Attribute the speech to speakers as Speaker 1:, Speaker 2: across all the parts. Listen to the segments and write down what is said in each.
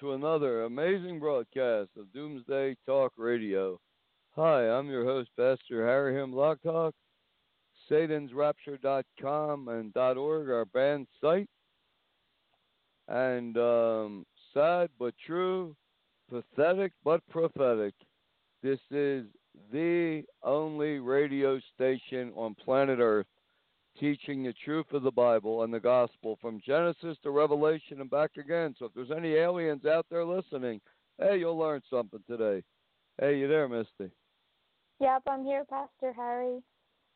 Speaker 1: to
Speaker 2: another amazing broadcast of Doomsday Talk Radio. Hi, I'm your host, Pastor Harry Him SatansRapture.com and .org, our band site. And um, sad but true, pathetic but prophetic. This is the only radio station on planet Earth teaching the truth of the Bible and the gospel from Genesis to Revelation and back again. So if there's any aliens out there listening, hey, you'll learn something today. Hey, you there, Misty?
Speaker 3: Yep, I'm here, Pastor Harry.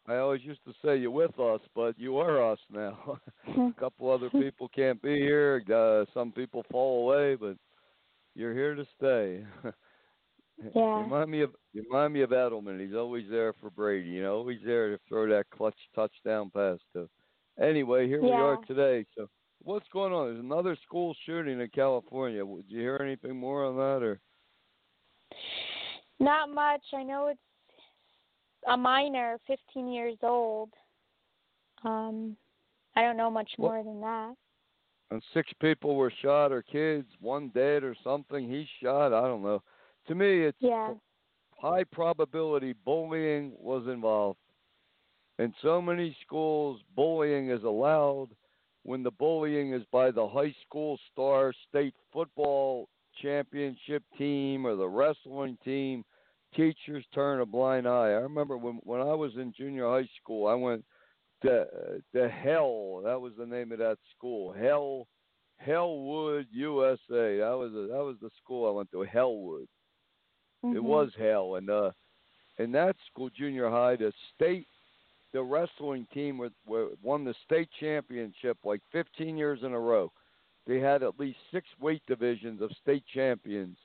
Speaker 2: I always used to say you're with us, but you are us now. A couple other people can't be here. Uh, some people fall away, but you're here to stay.
Speaker 3: Yeah.
Speaker 2: Remind me of remind me of Edelman. He's always there for Brady. You know, always there to throw that clutch touchdown pass to. Anyway, here we are today. So, what's going on? There's another school shooting in California. Did you hear anything more on that, or?
Speaker 3: Not much. I know it's a minor, 15 years old. Um, I don't know much
Speaker 2: What-
Speaker 3: more than that.
Speaker 2: And six people were shot, or kids, one dead, or something. He's shot. I don't know. To me, it's
Speaker 3: Yeah.
Speaker 2: high probability bullying was involved. In so many schools, bullying is allowed when the bullying is by the high school star state football championship team or the wrestling team. Teachers turn a blind eye. I remember when when I was in junior high school, I went to to Hell. That was the name of that school. Hell Hellwood, USA. That was a, that was the school I went to. Hellwood. It
Speaker 3: Mhm.
Speaker 2: was hell, and uh, in that school, junior high, the state, the wrestling team won the state championship like 15 years in a row. They had at least six weight divisions of state champions,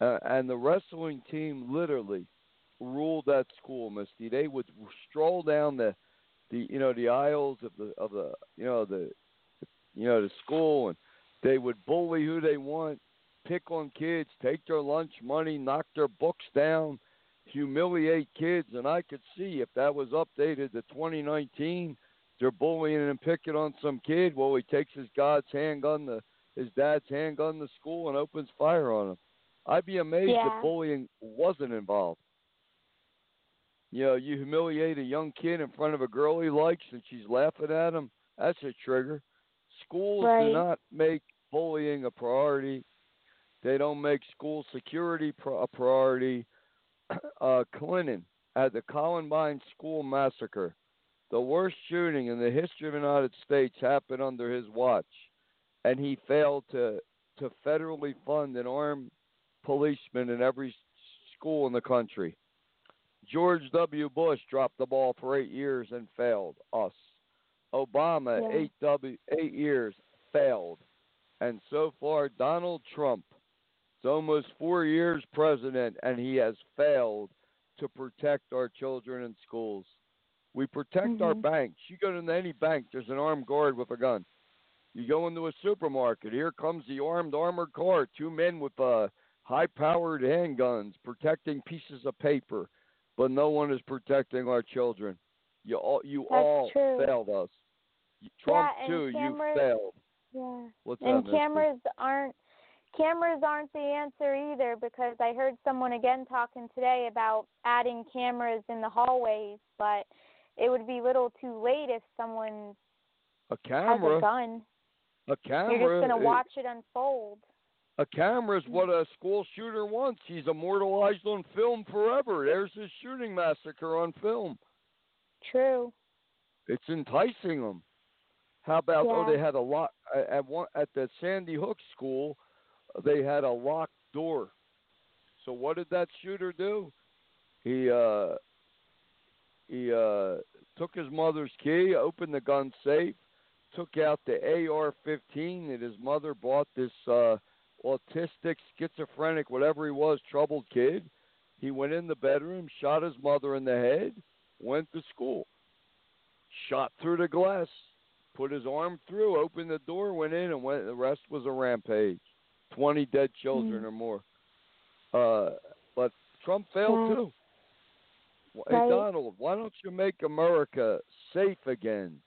Speaker 2: uh, and the wrestling team literally ruled that school, Misty. They would stroll down the, the you know the aisles of the of the you know the, you know the school, and they would bully who they want pick on kids, take their lunch money, knock their books down, humiliate kids. And I could see if that was updated to 2019, they're bullying and picking on some kid. Well, he takes his God's handgun, to, his dad's handgun to school and opens fire on him. I'd be amazed
Speaker 3: Yeah.
Speaker 2: if bullying wasn't involved. You know, you humiliate a young kid in front of a girl he likes and she's laughing at him. That's a trigger. Schools
Speaker 3: Right.
Speaker 2: do not make bullying a priority. They don't make school security a priority. Uh, Clinton at the Columbine School Massacre, the worst shooting in the history of the United States, happened under his watch, and he failed to to federally fund an armed policeman in every school in the country. George W. Bush dropped the ball for eight years and failed us. Obama
Speaker 3: Yeah.
Speaker 2: eight W eight years failed, and so far Donald Trump is almost four years president, and he has failed to protect our children in schools. We protect our
Speaker 3: Mhm.
Speaker 2: banks. You go to any bank, there's an armed guard with a gun. You go into a supermarket, here comes the armed armored car, two men with uh, high-powered handguns protecting pieces of paper, but no one is protecting our children. You all, you
Speaker 3: That's
Speaker 2: all
Speaker 3: true.
Speaker 2: failed us. Trump
Speaker 3: Yeah,
Speaker 2: too,
Speaker 3: cameras-
Speaker 2: you failed.
Speaker 3: Yeah.
Speaker 2: What's
Speaker 3: and
Speaker 2: that,
Speaker 3: cameras aren't cameras aren't the answer either because I heard someone again talking today about adding cameras in the hallways, but it would be a little too late if someone
Speaker 2: A
Speaker 3: has a gun.
Speaker 2: A camera.
Speaker 3: You're just gonna watch it unfold.
Speaker 2: A camera is what a school shooter wants. He's immortalized on film forever. There's his shooting massacre on film.
Speaker 3: True.
Speaker 2: It's enticing them. How about oh they had a lock uh, at one at the Sandy Hook school, they had a locked door. So what did that shooter do? He uh he uh took his mother's key, opened the gun safe, took out the AR-15 that his mother bought this uh autistic, schizophrenic, whatever he was, troubled kid. He went in the bedroom, shot his mother in the head, went to school shot through the glass, put his arm through, opened the door, went in, and went. The rest was a rampage. Twenty dead children
Speaker 3: Mm.
Speaker 2: or more. Uh, but Trump failed
Speaker 3: Right.
Speaker 2: too.
Speaker 3: Right.
Speaker 2: Hey Donald, why don't you make America safe again,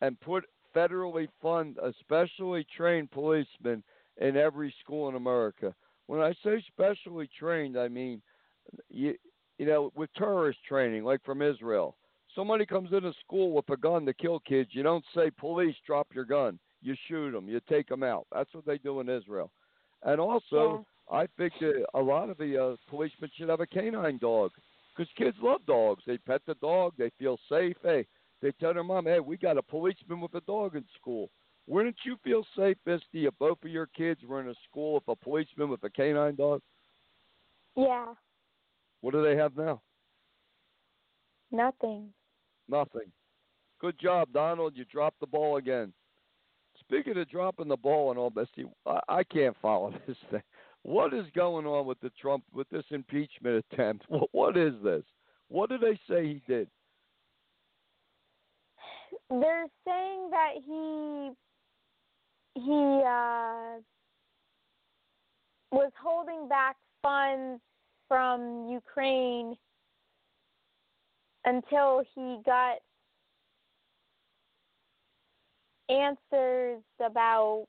Speaker 2: and put federally fund, especially trained policemen in every school in America? When I say specially trained, I mean you you know with terrorist training, like from Israel somebody comes into school with a gun to kill kids, you don't say, police, drop your gun. You shoot them. You take them out. That's what they do in Israel. And also, I think that a lot of the uh, policemen should have a canine dog because kids love dogs. They pet the dog. They feel safe. Hey, they tell their mom, hey, we got a policeman with a dog in school. Wouldn't you feel safe, Misty, if both of your kids were in a school with a policeman with a canine dog?
Speaker 3: Yeah.
Speaker 2: What do they have now?
Speaker 3: Nothing.
Speaker 2: Nothing. Good job, Donald. You dropped the ball again. Speaking of dropping the ball and all see, I, I can't follow this thing. What is going on with the Trump with this impeachment attempt? What, what is this? What do they say he did?
Speaker 3: They're saying that he he uh was holding back funds from Ukraine until he got answers about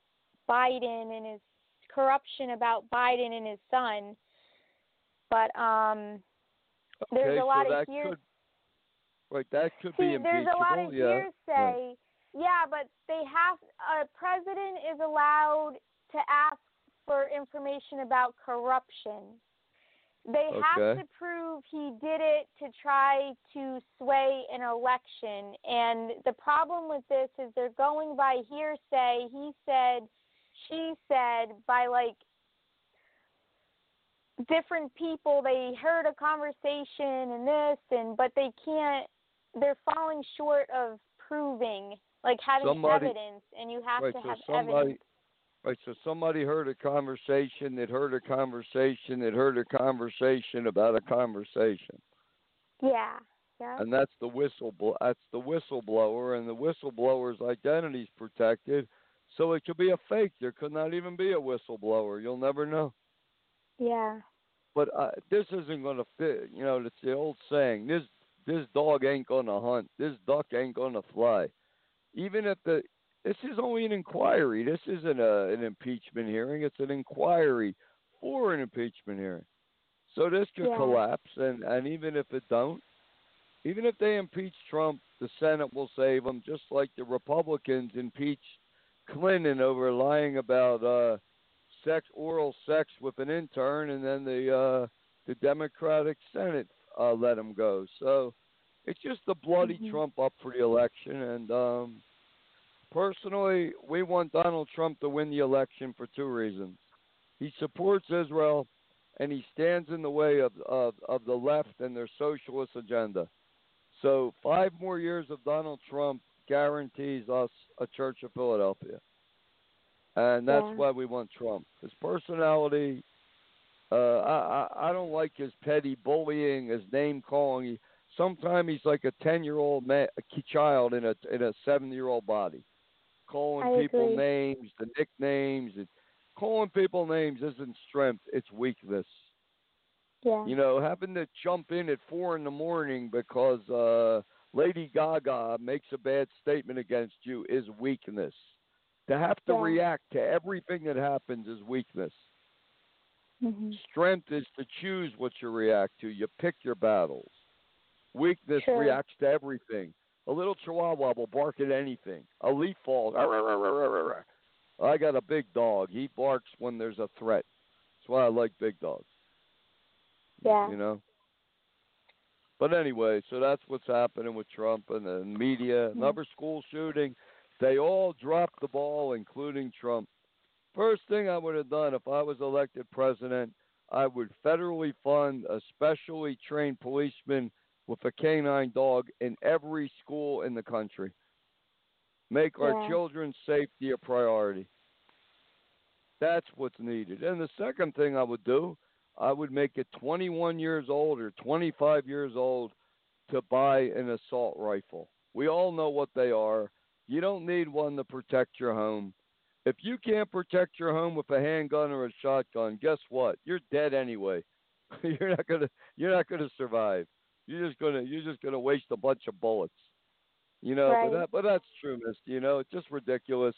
Speaker 3: Biden and his corruption about Biden and his son. But um there's a lot
Speaker 2: so
Speaker 3: of
Speaker 2: that
Speaker 3: hears-
Speaker 2: could, right. That could
Speaker 3: See,
Speaker 2: be
Speaker 3: there's a lot of
Speaker 2: yeah.
Speaker 3: hearsay. Yeah, but they have a president is allowed to ask for information about corruption. They have to prove he did it to try to sway an election. And the problem with this is they're going by hearsay. He said, she said, by like different people. They heard a conversation and this, and but they can't. They're falling short of proving, like having
Speaker 2: Somebody-
Speaker 3: evidence, and you have
Speaker 2: right,
Speaker 3: to
Speaker 2: so
Speaker 3: have
Speaker 2: somebody,
Speaker 3: evidence.
Speaker 2: Right. So somebody heard a conversation that heard a conversation that heard a conversation about a conversation.
Speaker 3: Yeah. Yeah.
Speaker 2: and that's the whistle that's the whistleblower and the whistleblower's identity is protected so it could be a fake there could not even be a whistleblower you'll never know
Speaker 3: yeah.
Speaker 2: but uh, this isn't going to fit you know it's the old saying this this dog ain't going to hunt this duck ain't going to fly even if the this is only an inquiry this isn't a, an impeachment hearing it's an inquiry for an impeachment hearing so this could
Speaker 3: Yeah.
Speaker 2: collapse and and even if it don't even if they impeach Trump, the Senate will save him, just like the Republicans impeached Clinton over lying about uh, sex, oral sex with an intern, and then the uh, the Democratic Senate uh, let him go. So it's just the bloody
Speaker 3: Mhm.
Speaker 2: Trump up for the election. And um, personally, we want Donald Trump to win the election for two reasons. He supports Israel, and he stands in the way of, of, of the left and their socialist agenda. So five more years of Donald Trump guarantees us a Church of Philadelphia, and that's
Speaker 3: Yeah.
Speaker 2: why we want Trump. His personality, uh, I, I I don't like his petty bullying, his name calling. Sometimes he's like a ten year old a child in a in a seven year old body, calling
Speaker 3: I
Speaker 2: people
Speaker 3: agree.
Speaker 2: names, the nicknames. And calling people names isn't strength; it's weakness.
Speaker 3: Yeah.
Speaker 2: You know, having to jump in at four in the morning because uh, Lady Gaga makes a bad statement against you is weakness. To have to
Speaker 3: Yeah.
Speaker 2: react to everything that happens is weakness.
Speaker 3: hmm
Speaker 2: Strength is to choose what you react to. You pick your battles. Weakness
Speaker 3: Sure.
Speaker 2: reacts to everything. A little chihuahua will bark at anything. A leaf falls. I got a big dog. He barks when there's a threat. That's why I like big dogs.
Speaker 3: Yeah.
Speaker 2: You know? But anyway, so that's what's happening with Trump and the media.
Speaker 3: Mm-hmm.
Speaker 2: Another school shooting. They all dropped the ball, including Trump. First thing I would have done if I was elected president, I would federally fund a specially trained policeman with a canine dog in every school in the country. Make our children's safety a priority. That's what's needed. And the second thing I would do, I would make it 21 years old or 25 years old to buy an assault rifle. We all know what they are. You don't need one to protect your home. If you can't protect your home with a handgun or a shotgun, guess what? You're dead anyway. you're not gonna you're not gonna survive. You're just gonna you're just gonna waste a bunch of bullets. You know,
Speaker 3: Right.
Speaker 2: but that but that's true, Misty. You know, it's just ridiculous.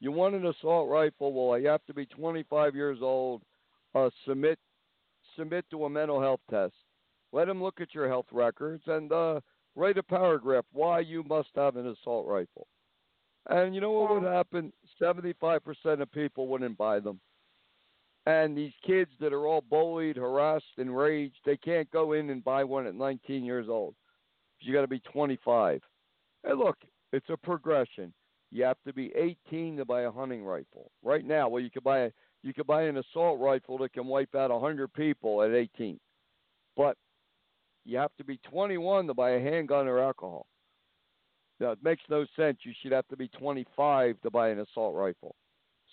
Speaker 2: You want an assault rifle? Well, you have to be 25 years old. Uh, submit submit to a mental health test. Let them look at your health records and uh, write a paragraph why you must have an assault rifle. And you know what would happen? 75% of people wouldn't buy them. And these kids that are all bullied, harassed, enraged, they can't go in and buy one at 19 years old. You got to be 25. Hey, look, it's a progression. You have to be 18 to buy a hunting rifle. Right now, well, you could buy a, you could buy an assault rifle that can wipe out 100 people at 18. But you have to be 21 to buy a handgun or alcohol. Now, it makes no sense. You should have to be 25 to buy an assault rifle.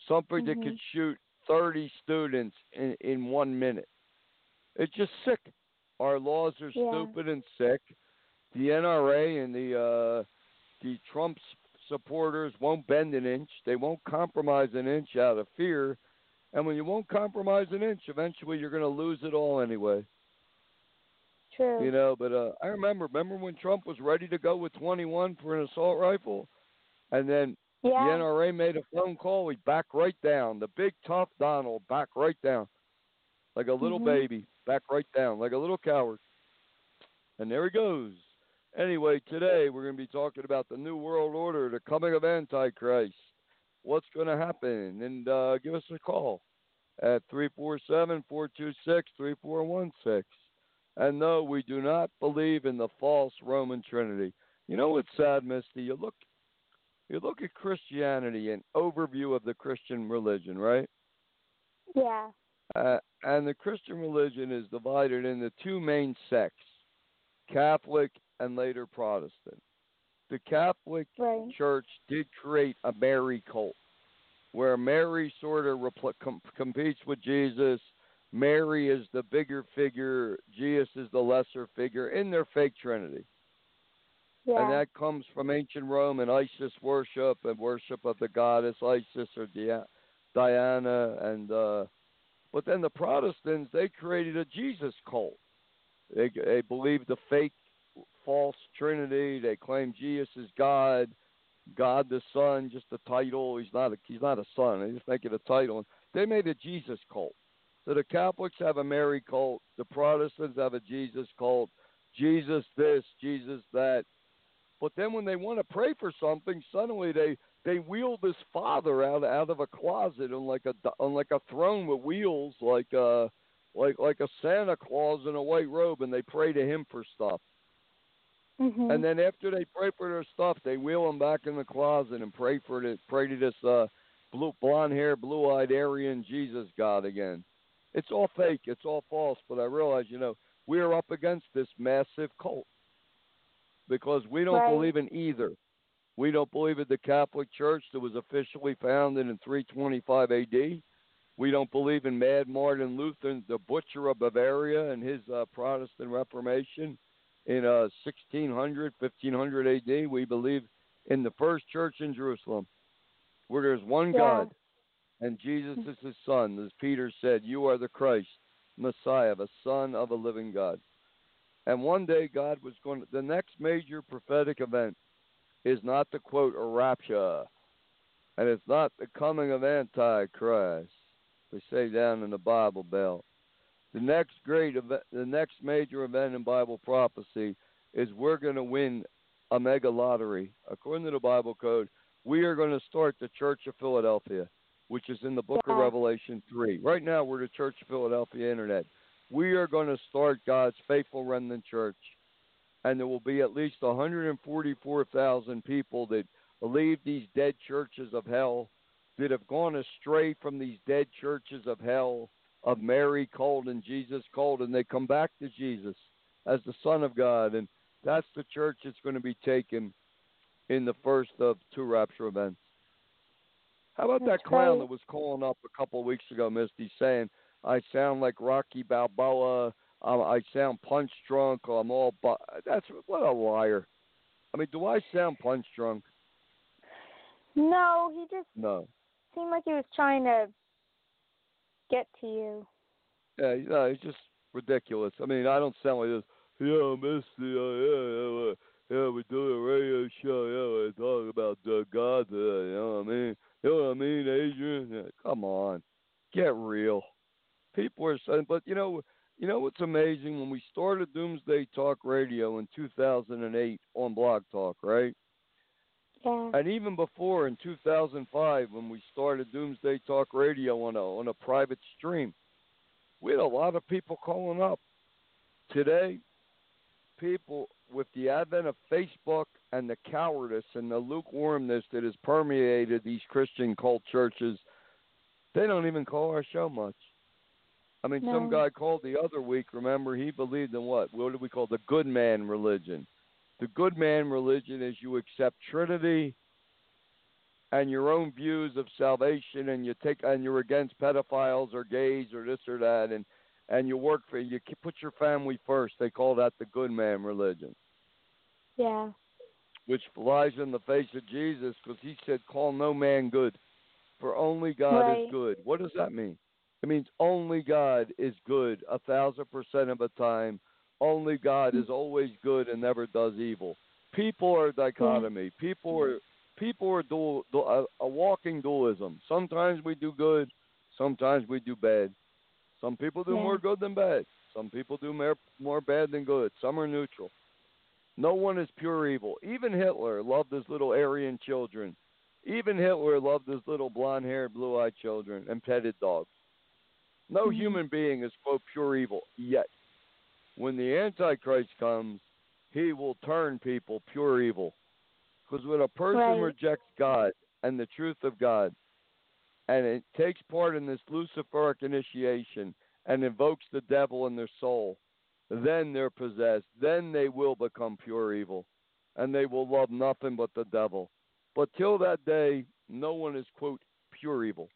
Speaker 2: Something that could mm-hmm. shoot 30 students in, in one minute. It's just sick. Our laws are
Speaker 3: Yeah.
Speaker 2: stupid and sick. The NRA and the uh, the Trump supporters won't bend an inch. They won't compromise an inch out of fear. And when you won't compromise an inch, eventually you're going to lose it all anyway.
Speaker 3: True.
Speaker 2: You know, but uh, I remember, remember when Trump was ready to go with 21 for an assault rifle, and then
Speaker 3: yeah.
Speaker 2: the NRA made a phone call. He backed right down. The big tough Donald backed right down, like a little
Speaker 3: Mhm.
Speaker 2: baby, back right down, like a little coward. And there he goes. Anyway, today we're going to be talking about the New World Order, the coming of Antichrist. What's going to happen? And uh, give us a call at 347 426 3416. And no, we do not believe in the false Roman Trinity. You know what's sad, Misty? You look, you look at Christianity, an overview of the Christian religion, right?
Speaker 3: Yeah.
Speaker 2: Uh, and the Christian religion is divided into two main sects Catholic and later Protestant. The Catholic
Speaker 3: Right.
Speaker 2: Church did create a Mary cult where Mary sort of repl- com- competes with Jesus. Mary is the bigger figure, Jesus is the lesser figure in their fake trinity.
Speaker 3: Yeah.
Speaker 2: And that comes from ancient Rome and Isis worship and worship of the goddess Isis or Dia- Diana and uh but then the Protestants they created a Jesus cult. They they believe the fake false trinity. They claim Jesus is God, God the Son, just a title. He's not a he's not a son. They just make it a title. They made a Jesus cult. So the Catholics have a Mary cult, the Protestants have a Jesus cult. Jesus this, Jesus that. But then when they want to pray for something, suddenly they they wheel this father out out of a closet on like a on like a throne with wheels, like uh like like a Santa Claus in a white robe, and they pray to him for stuff.
Speaker 3: Mhm.
Speaker 2: And then after they pray for their stuff, they wheel him back in the closet and pray for the pray to this uh blue blonde hair, blue eyed Aryan Jesus God again. It's all fake, it's all false, but I realize, you know, we're up against this massive cult. Because we don't
Speaker 3: Right.
Speaker 2: believe in either. We don't believe in the Catholic Church that was officially founded in 325 AD. We don't believe in Mad Martin Luther, the butcher of Bavaria, and his uh, Protestant Reformation in uh, 1600, 1500 AD. We believe in the first church in Jerusalem, where there's one
Speaker 3: Yeah.
Speaker 2: God, and Jesus is his son. As Peter said, You are the Christ, Messiah, the Son of a living God. And one day God was going to, the next major prophetic event is not the quote a rapture. and it's not the coming of Antichrist. We say down in the Bible Belt. The next great event, the next major event in Bible prophecy is we're going to win a mega lottery. According to the Bible code, we are going to start the Church of Philadelphia, which is in the book
Speaker 3: yeah.
Speaker 2: of Revelation 3. Right now, we're the Church of Philadelphia Internet. We are going to start God's faithful remnant church, and there will be at least 144,000 people that leave these dead churches of hell, that have gone astray from these dead churches of hell, of Mary called and Jesus called, and they come back to Jesus as the Son of God. And that's the church that's going to be taken in the first of two rapture events. How about
Speaker 3: That's
Speaker 2: that clown
Speaker 3: right.
Speaker 2: that was calling up a couple of weeks ago, Misty, saying, I sound like Rocky Balboa. Um, I sound punch drunk. I'm all. Bu-. That's what a liar. I mean, do I sound punch drunk?
Speaker 3: No, he just
Speaker 2: No.
Speaker 3: seemed like he was trying to get to you.
Speaker 2: Yeah, no, it's just ridiculous. I mean, I don't sound like this. Yeah, Misty. Uh, yeah, yeah, uh, yeah, we do a radio show. Yeah, we talk about uh, God today. You know what I mean? You know what I mean, Adrian? Yeah, come on, get real. People are saying, but you know, you know what's amazing? When we started Doomsday Talk Radio in 2008 on Blog Talk, right?
Speaker 3: Yeah.
Speaker 2: And even before in 2005, when we started Doomsday Talk Radio on a on a private stream, we had a lot of people calling up. Today, people with the advent of Facebook and the cowardice and the lukewarmness that has permeated these Christian cult churches, they don't even call our show much. I mean, some guy called the other week. Remember, he believed in what? What do we call the good man religion? The good man religion is you accept Trinity and your own views of salvation, and you take and you're against pedophiles or gays or this or that, and and you work for you put your family first. They call that the good man religion,
Speaker 3: Yeah.
Speaker 2: which flies in the face of Jesus because he said, "Call no man good, for only God
Speaker 3: Right.
Speaker 2: is good." What does that mean? It means only God is good a thousand percent of the time. Only God is always good and never does evil. People are dichotomy. People are people are dual, du a, uh, a walking dualism. Sometimes we do good, sometimes we do bad. Some people do
Speaker 3: Yeah.
Speaker 2: more good than bad. Some people do more, more bad than good. Some are neutral. No one is pure evil. Even Hitler loved his little Aryan children. Even Hitler loved his little blonde haired, blue eyed children and petted dogs. No
Speaker 3: Mhm.
Speaker 2: human being is, quote, pure evil yet. When the Antichrist comes, he will turn people pure evil. Because when a person
Speaker 3: Right.
Speaker 2: rejects God and the truth of God, and it takes part in this Luciferic initiation and invokes the devil in their soul, then they're possessed. Then they will become pure evil, and they will love nothing but the devil. But till that day, no one is, quote, pure evil.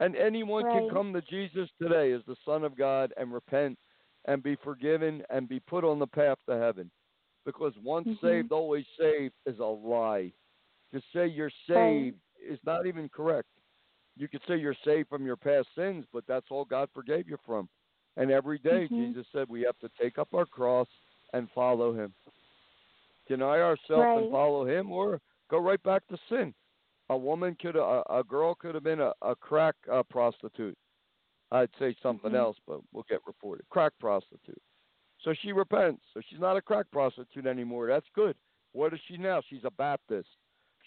Speaker 2: And anyone can come to Jesus today as the Son of God and repent and be forgiven and be put on the path to heaven. Because once
Speaker 3: Mhm.
Speaker 2: saved, always saved is a lie. To say you're saved is not even correct. You could say you're saved from your past sins, but that's all God forgave you from. And every day,
Speaker 3: Mhm.
Speaker 2: Jesus said we have to take up our cross and follow Him. Deny ourselves
Speaker 3: Right.
Speaker 2: and follow Him, or go right back to sin. A woman could, a, a girl could have been a, a crack uh, prostitute. I'd say something
Speaker 3: Mhm.
Speaker 2: else, but we'll get reported. Crack prostitute. So she repents. So she's not a crack prostitute anymore. That's good. What is she now? She's a Baptist.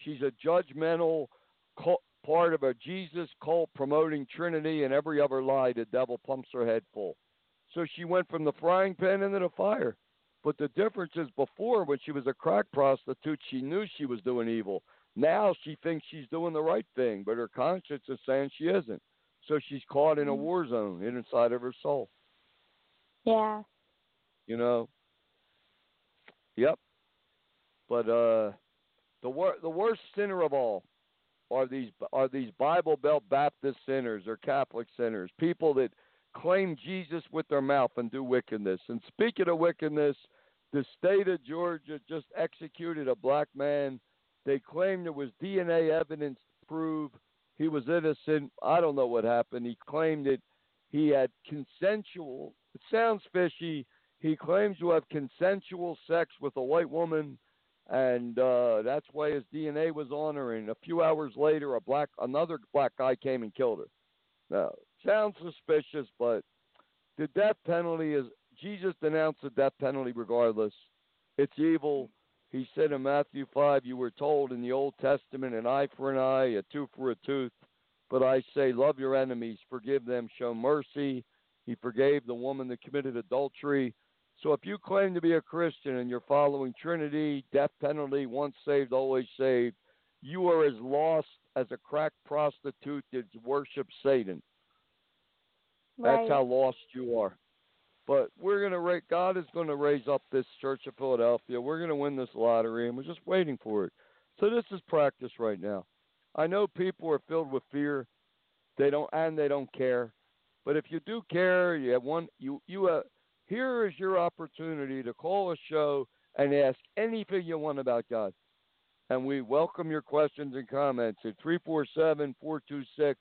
Speaker 2: She's a judgmental cult, part of a Jesus cult promoting Trinity and every other lie the devil pumps her head full. So she went from the frying pan into the fire. But the difference is before, when she was a crack prostitute, she knew she was doing evil. Now she thinks she's doing the right thing, but her conscience is saying she isn't. So she's caught in a
Speaker 3: Mhm.
Speaker 2: war zone inside of her soul.
Speaker 3: Yeah.
Speaker 2: You know. Yep. But uh, the wor- the worst sinner of all are these are these Bible Belt Baptist sinners or Catholic sinners, people that claim Jesus with their mouth and do wickedness. And speaking of wickedness, the state of Georgia just executed a black man. They claimed there was DNA evidence to prove he was innocent. I don't know what happened. He claimed that he had consensual. It sounds fishy. He claims to have consensual sex with a white woman and uh, that's why his DNA was on her. And a few hours later, a black another black guy came and killed her. Now, sounds suspicious, but the death penalty is Jesus denounced the death penalty regardless. It's evil. He said in Matthew 5, You were told in the Old Testament, an eye for an eye, a tooth for a tooth. But I say, love your enemies, forgive them, show mercy. He forgave the woman that committed adultery. So if you claim to be a Christian and you're following Trinity, death penalty, once saved, always saved, you are as lost as a crack prostitute that worships Satan.
Speaker 3: Right.
Speaker 2: That's how lost you are. But we're going to rate, God is going to raise up this Church of Philadelphia. We're going to win this lottery, and we're just waiting for it. So this is practice right now. I know people are filled with fear. They don't, and they don't care. But if you do care, you have one. You you uh, here is your opportunity to call a show and ask anything you want about God. And we welcome your questions and comments at 347 426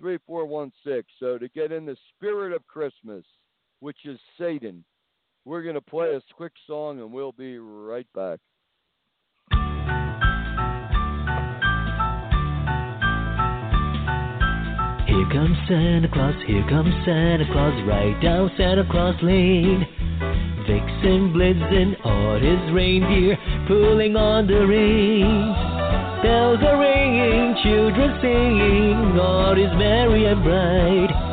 Speaker 2: 3416. So, to get in the spirit of Christmas, which is Satan, we're going to play a quick song and we'll be right back.
Speaker 4: Here comes Santa Claus, here comes Santa Claus, right down Santa Claus Lane. Vixen, Blitzen, all his reindeer pulling on the reins. Bells are ringing, children singing, all is merry and bright.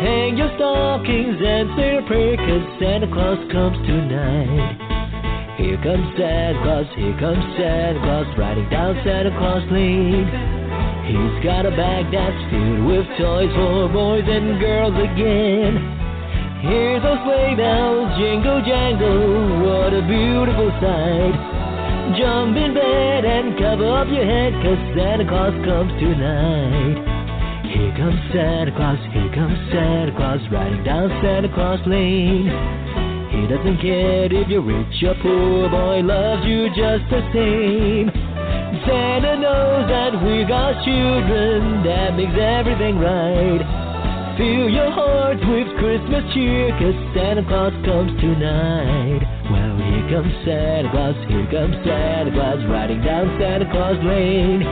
Speaker 4: Hang your stockings and say a prayer, cause Santa Claus comes tonight. Here comes Santa Claus, here comes Santa Claus, riding down Santa Claus Lane. He's got a bag that's filled with toys for boys and girls again. Hear those sleigh bells jingle jangle, what a beautiful sight. Jump in bed and cover up your head, cause Santa Claus comes tonight. Here comes Santa Claus, here comes Santa Claus, riding down Santa Claus Lane. He doesn't care if you're rich or poor, boy loves you just the same. Santa knows that we got children, that makes everything right. Fill your heart with Christmas cheer, cause Santa Claus comes tonight. Well, here comes Santa Claus, here comes Santa Claus, riding down Santa Claus Lane.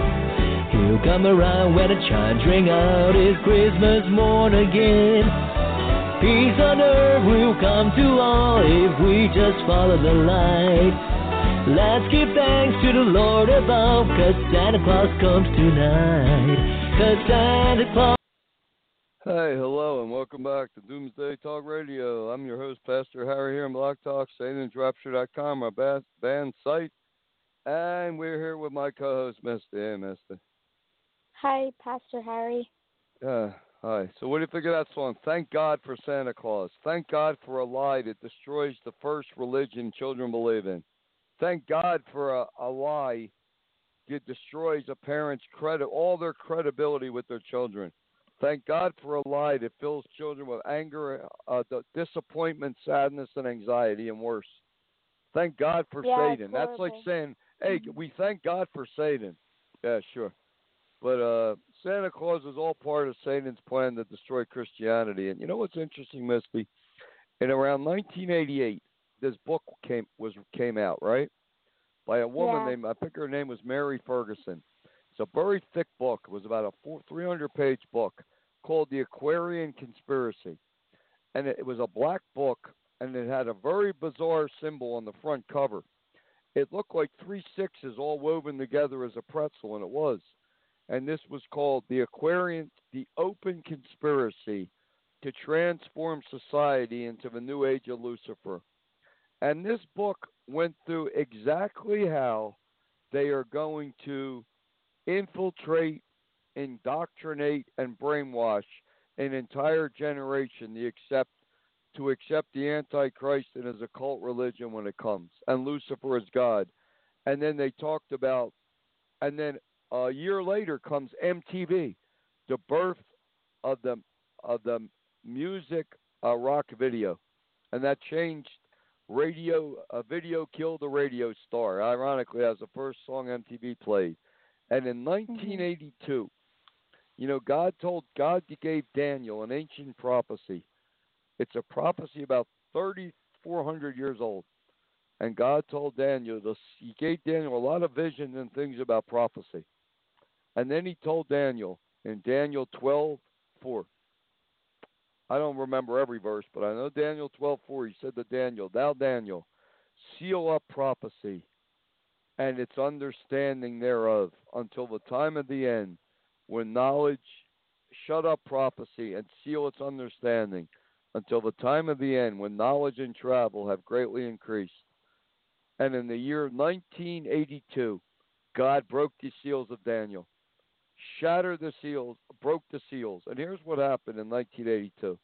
Speaker 4: He'll come around when the chimes ring out, it's Christmas morn again. Peace on earth will come to all if we just follow the light. Let's give thanks to the Lord above, cause Santa Claus comes tonight. Cause Santa Claus.
Speaker 2: Hey, hello, and welcome back to Doomsday Talk Radio. I'm your host, Pastor Harry, here on Blog Talk, our band, site. And we're here with my co host, Misty. Hey, Misty.
Speaker 3: Hi, Pastor Harry.
Speaker 2: Yeah, hi. So, what do you think of that song? Thank God for Santa Claus. Thank God for a lie that destroys the first religion children believe in. Thank God for a, a lie that destroys a parent's credit, all their credibility with their children. Thank God for a lie that fills children with anger, uh, disappointment, sadness, and anxiety, and worse. Thank God for
Speaker 3: Yeah,
Speaker 2: Satan. That's like saying, "Hey, we thank God for Satan." Yeah, sure. But uh, Santa Claus is all part of Satan's plan to destroy Christianity. And you know what's interesting, Misty? In around 1988, this book came was came out, right? By a woman
Speaker 3: Yeah.
Speaker 2: named I think her name was Mary Ferguson. It's a very thick book. It was about a four, 300 page book called The Aquarian Conspiracy. And it, it was a black book, and it had a very bizarre symbol on the front cover. It looked like three sixes all woven together as a pretzel, and it was. And this was called The Aquarian, The Open Conspiracy to Transform Society into the New Age of Lucifer. And this book went through exactly how they are going to infiltrate, indoctrinate, and brainwash an entire generation to accept to accept the Antichrist and his occult religion when it comes, and Lucifer as God. And then they talked about, and then a year later comes MTV, the birth of the of the music uh, rock video, and that changed radio. A video killed the radio star. Ironically, as the first song MTV played, and in 1982, you know, God told God gave Daniel an ancient prophecy. It's a prophecy about 3,400 years old. and God told Daniel, he gave Daniel a lot of vision and things about prophecy. And then he told Daniel in Daniel 12, 4. I don't remember every verse, but I know Daniel 12, 4. He said to Daniel, Thou, Daniel, seal up prophecy and its understanding thereof until the time of the end, when knowledge shut up prophecy and seal its understanding until the time of the end, when knowledge and travel have greatly increased. And in the year 1982, God broke the seals of Daniel, shattered the seals, broke the seals. And here's what happened in 1982.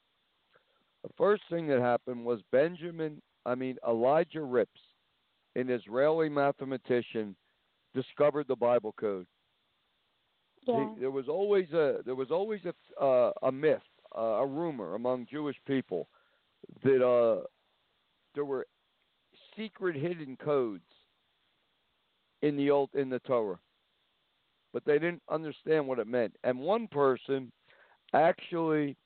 Speaker 2: The first thing that happened was Benjamin, I mean, Elijah Rips, an Israeli mathematician, discovered the Bible code.
Speaker 3: Yeah.
Speaker 2: There was always a there was always a uh, a myth, uh, a rumor among Jewish people that uh, there were secret hidden codes in the old in the Torah, but they didn't understand what it meant. And one person actually,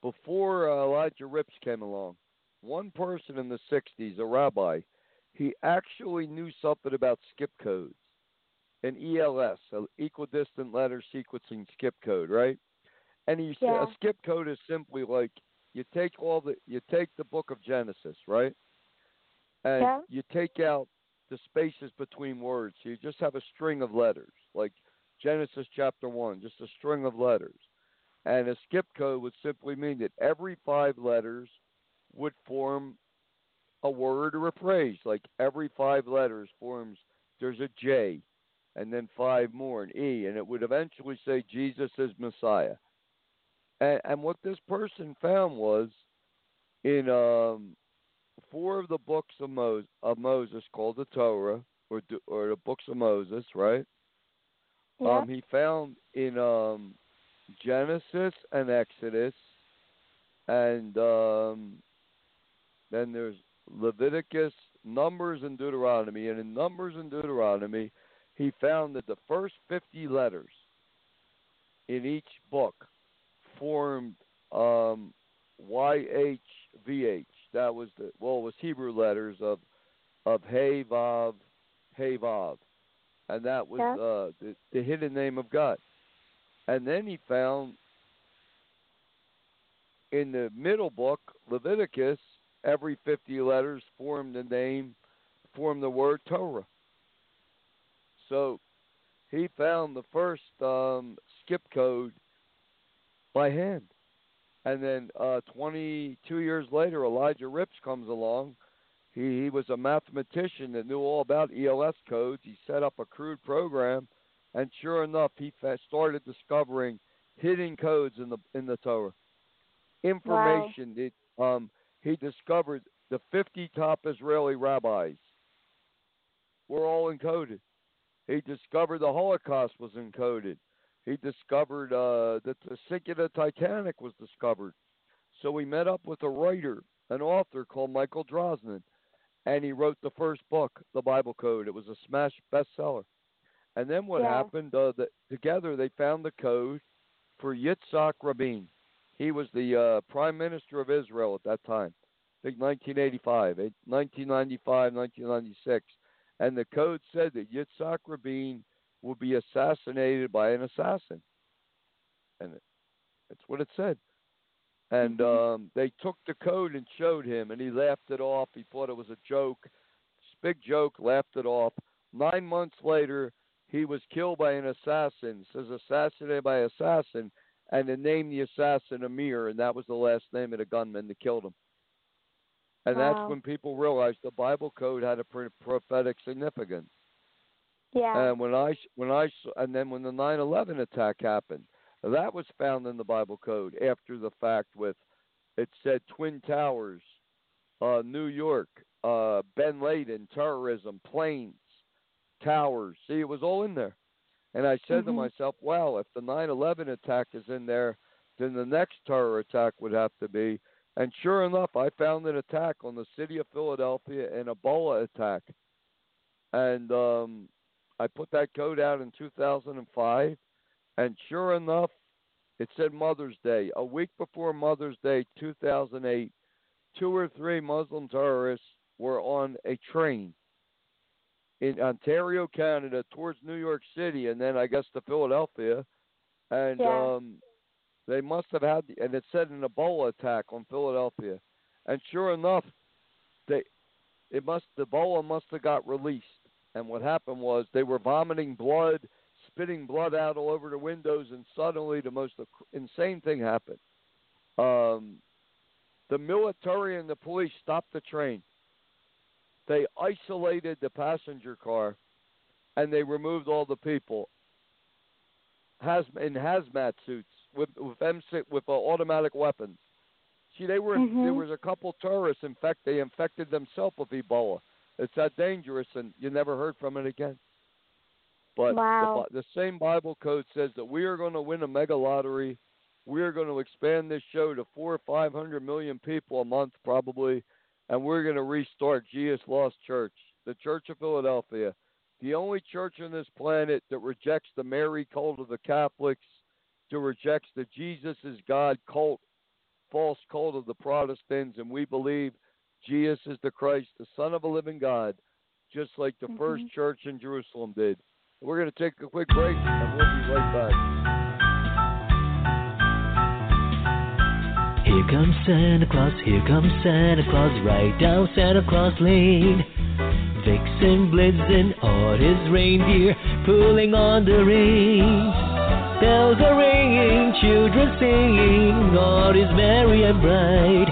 Speaker 2: before uh, Elijah Rips came along, one person in the '60s, a rabbi, he actually knew something about skip codes, an ELS, an equidistant letter sequencing skip code, right? And he said
Speaker 3: Yeah.
Speaker 2: a skip code is simply like you take all the you take the book of Genesis, right? And
Speaker 3: Yeah.
Speaker 2: you take out the spaces between words. So you just have a string of letters, like Genesis chapter one, just a string of letters. And a skip code would simply mean that every five letters would form a word or a phrase. Like every five letters forms there's a J and then five more, an E, and it would eventually say Jesus is Messiah. And, and what this person found was in um, four of the books of, Mo- of Moses called the Torah or the, or the books of Moses, right?
Speaker 3: Yeah.
Speaker 2: Um, he found in um, Genesis and Exodus, and um, then there's Leviticus, Numbers, and Deuteronomy. And in Numbers and Deuteronomy, he found that the first 50 letters in each book formed um, YHVH. That was the well, it was Hebrew letters of of Hey Vav, Hey Vav, and that was
Speaker 3: Yeah.
Speaker 2: uh, the, the hidden name of God. And then he found in the middle book, Leviticus, every 50 letters formed the name, formed the word Torah. So he found the first um, skip code by hand. And then uh, 22 years later, Elijah Rips comes along. He, he was a mathematician that knew all about ELS codes. He set up a crude program, and sure enough, he started discovering hidden codes in the in the Torah. Information that um, he discovered the 50 top Israeli rabbis were all encoded. He discovered the Holocaust was encoded. He discovered uh, that the sinking of the Titanic was discovered. So he met up with a writer, an author called Michael Drosnin, and he wrote the first book, The Bible Code. It was a smash bestseller. And then what
Speaker 3: Yeah.
Speaker 2: happened? Uh, the, together they found the code for Yitzhak Rabin. He was the uh, prime minister of Israel at that time. I think 1985, eh, 1995, 1996. And the code said that Yitzhak Rabin would be assassinated by an assassin. And that's what it said. And um, they took the code and showed him, and he laughed it off. He thought it was a joke. Big joke, laughed it off. Nine months later, he was killed by an assassin. Says assassinated by assassin, and they named the assassin Amir, and that was the last name of the gunman that killed him. And
Speaker 3: Wow.
Speaker 2: that's when people realized the Bible code had a prophetic significance.
Speaker 3: Yeah.
Speaker 2: And when I when I and then when the 9/11 attack happened, that was found in the Bible code after the fact. With it said Twin Towers, uh, New York, uh, Ben Laden, terrorism, planes, towers. See, it was all in there. And I said to
Speaker 3: Mhm.
Speaker 2: myself, "Well, if the 9/11 attack is in there, then the next terror attack would have to be." And sure enough, I found an attack on the city of Philadelphia, an Ebola attack. And um, I put that code out in 2005, and sure enough, it said Mother's Day. A week before Mother's Day, 2008, two or three Muslim terrorists were on a train in Ontario, Canada, towards New York City, and then I guess to Philadelphia, and
Speaker 3: Yeah.
Speaker 2: um, they must have had, the, and it said an Ebola attack on Philadelphia, and sure enough, they, it must, the Ebola must have got released, and what happened was they were vomiting blood, spitting blood out all over the windows, and suddenly the most insane thing happened. Um, the military and the police stopped the train. They isolated the passenger car, and they removed all the people has in hazmat suits with with with uh, automatic weapons. See, they were
Speaker 3: Mhm.
Speaker 2: there was a couple tourists. In fact, they infected themselves with Ebola. It's that dangerous, and you never heard from it again. But
Speaker 3: Wow.
Speaker 2: the, the same Bible code says that we are going to win a mega lottery. We are going to expand this show to four or five hundred million people a month, probably, and we're going to restart Jesus Lost Church, the Church of Philadelphia, the only church on this planet that rejects the Mary cult of the Catholics, to rejects the Jesus is God cult, false cult of the Protestants, and we believe Jesus is the Christ, the Son of a living God, just like the first
Speaker 3: Mhm.
Speaker 2: church in Jerusalem did. We're going to take a quick break, and we'll be right back.
Speaker 4: Here comes Santa Claus, here comes Santa Claus, right down Santa Claus Lane. Vixen, Blitzen, all his reindeer pulling on the reins. Bells are ringing, children singing, all is merry and bright.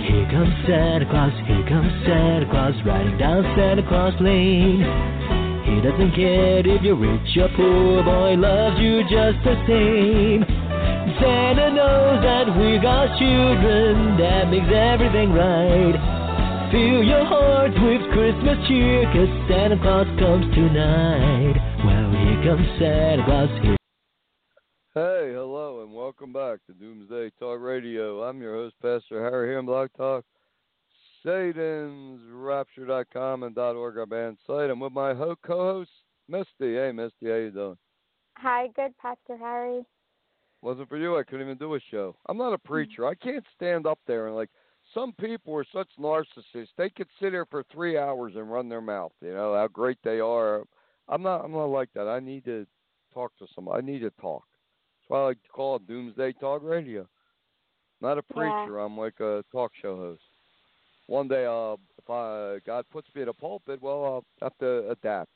Speaker 4: Here comes Santa Claus, here comes Santa Claus, riding down Santa Claus Lane. He doesn't care if you're rich or poor, boy loves you just the same. Santa knows that we got children, that makes everything right. Fill your hearts with Christmas cheer, 'cause Santa Claus comes tonight. Well, here comes Santa Claus, here
Speaker 2: welcome back to Doomsday Talk Radio. I'm your host, Pastor Harry, here on Blog Talk, SatansRapture.com and .org, our band site. I'm with my ho- co-host, Misty. Hey, Misty, how you doing?
Speaker 3: Hi, good, Pastor Harry.
Speaker 2: Wasn't for you, I couldn't even do a show. I'm not a mm-hmm. preacher. I can't stand up there and like. Some people are such narcissists. They could sit here for three hours and run their mouth. You know how great they are. I'm not. I'm not like that. I need to talk to somebody. I need to talk. Why I like to call it Doomsday Talk Radio. Not a
Speaker 3: Yeah.
Speaker 2: preacher. I'm like a talk show host. One day, uh, if I God puts me in a pulpit, well, I'll have to adapt.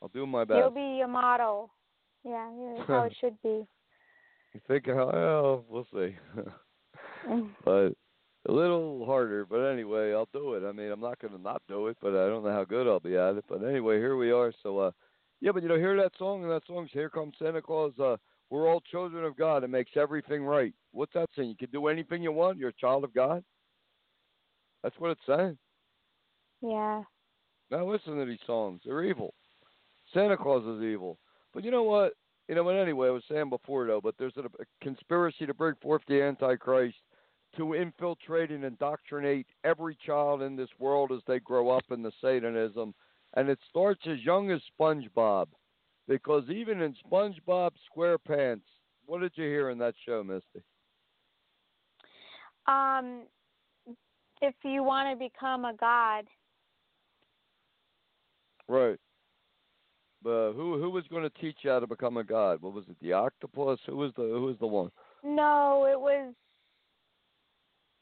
Speaker 2: I'll do my best.
Speaker 3: You'll be a model. Yeah, yeah, that's how it should be.
Speaker 2: You think? Well, we'll see. but a little harder. But anyway, I'll do it. I mean, I'm not going to not do it, but I don't know how good I'll be at it. But anyway, here we are. So, uh, yeah, but you know, hear that song, and that song's "Here Comes Santa Claus." Uh, we're all children of God. It makes everything right. What's that saying? You can do anything you want. You're a child of God. That's what it's saying.
Speaker 3: yeah.
Speaker 2: Now listen to these songs. They're evil. Santa Claus is evil. But you know what? You know, but anyway, I was saying before though, but there's a, a conspiracy to bring forth the Antichrist to infiltrate and indoctrinate every child in this world as they grow up in the Satanism. And it starts as young as SpongeBob. Because even in SpongeBob SquarePants, what did you hear in that show, Misty?
Speaker 3: Um, if you want to become a god,
Speaker 2: Right. But who who was going to teach you how to become a god? What was it? The octopus? Who was the who was the one?
Speaker 3: no, it was.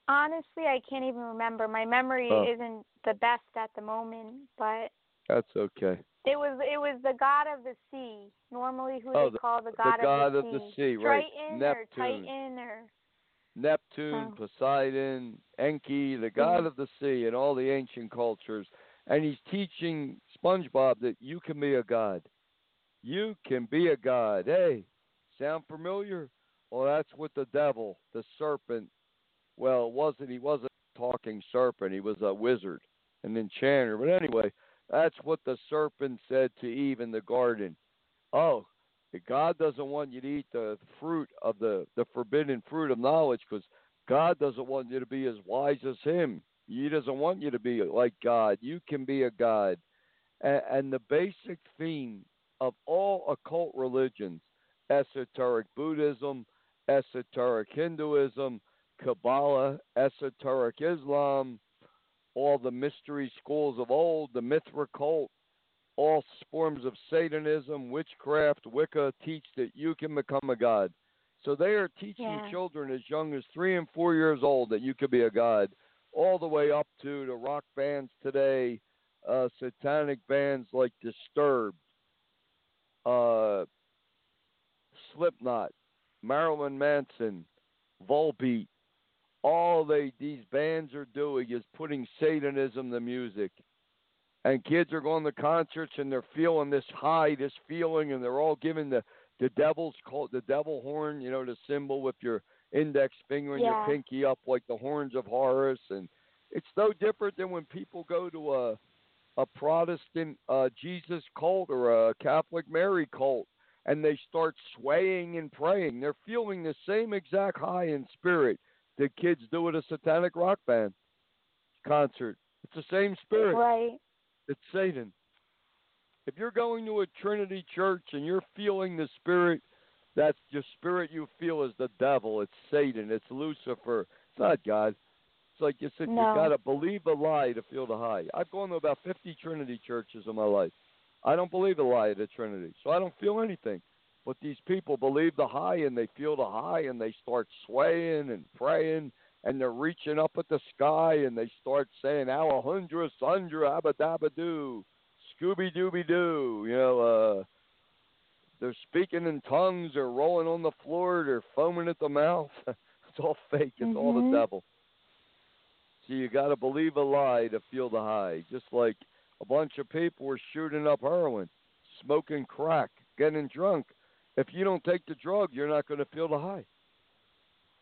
Speaker 3: Honestly, I can't even remember. My memory
Speaker 2: Oh.
Speaker 3: isn't the best at the moment, but
Speaker 2: That's okay.
Speaker 3: It was it was the god of the sea. Normally, who
Speaker 2: Oh,
Speaker 3: they call the god,
Speaker 2: god
Speaker 3: of
Speaker 2: of
Speaker 3: the
Speaker 2: the
Speaker 3: sea.
Speaker 2: sea, right.
Speaker 3: Triton
Speaker 2: Neptune.
Speaker 3: or Titan or
Speaker 2: Neptune,
Speaker 3: Oh.
Speaker 2: Poseidon, Enki, the god
Speaker 3: Mhm.
Speaker 2: of the sea, and all the ancient cultures. And he's teaching SpongeBob that you can be a god. You can be a god. Hey, sound familiar? Well, that's what the devil, the serpent. Well, it wasn't. He wasn't talking serpent. He was a wizard, an enchanter. But anyway, That's what the serpent said to Eve in the garden. Oh, God doesn't want you to eat the fruit of the, the forbidden fruit of knowledge because God doesn't want you to be as wise as Him. He doesn't want you to be like God. You can be a God. And, and the basic theme of all occult religions, esoteric Buddhism, esoteric Hinduism, Kabbalah, esoteric Islam, all the mystery schools of old, the Mithra cult, all forms of Satanism, witchcraft, Wicca teach that you can become a god. So they are teaching
Speaker 3: Yeah.
Speaker 2: children as young as three and four years old that you could be a god, all the way up to the rock bands today, uh, satanic bands like Disturbed, uh, Slipknot, Marilyn Manson, Volbeat. All they these bands are doing is putting Satanism to music and kids are going to concerts and they're feeling this high, this feeling, and they're all giving the the devil's called the devil horn, you know, the symbol with your index finger and
Speaker 3: Yeah.
Speaker 2: your pinky up like the horns of Horus, and it's no different than when people go to a a Protestant uh, Jesus cult or a Catholic Mary cult, and they start swaying and praying. They're feeling the same exact high in spirit that kids do at a satanic rock band concert. It's the same spirit.
Speaker 3: Right.
Speaker 2: It's Satan. If you're going to a Trinity church and you're feeling the spirit, that's your spirit you feel is the devil. It's Satan. It's Lucifer. It's not God. It's like you said,
Speaker 3: No.
Speaker 2: you got to believe the lie to feel the high. I've gone to about 50 Trinity churches in my life. I don't believe the lie of the Trinity, so I don't feel anything. But these people believe the high and they feel the high and they start swaying and praying and they're reaching up at the sky and they start saying Alejandra Sandra Abadabadoo, Scooby Dooby Doo, you know, uh they're speaking in tongues, they're rolling on the floor, they're foaming at the mouth. it's all fake, it's all the
Speaker 3: Mhm.
Speaker 2: devil. So you gotta believe a lie to feel the high. Just like a bunch of people were shooting up heroin, smoking crack, getting drunk. If you don't take the drug, you're not gonna feel the high.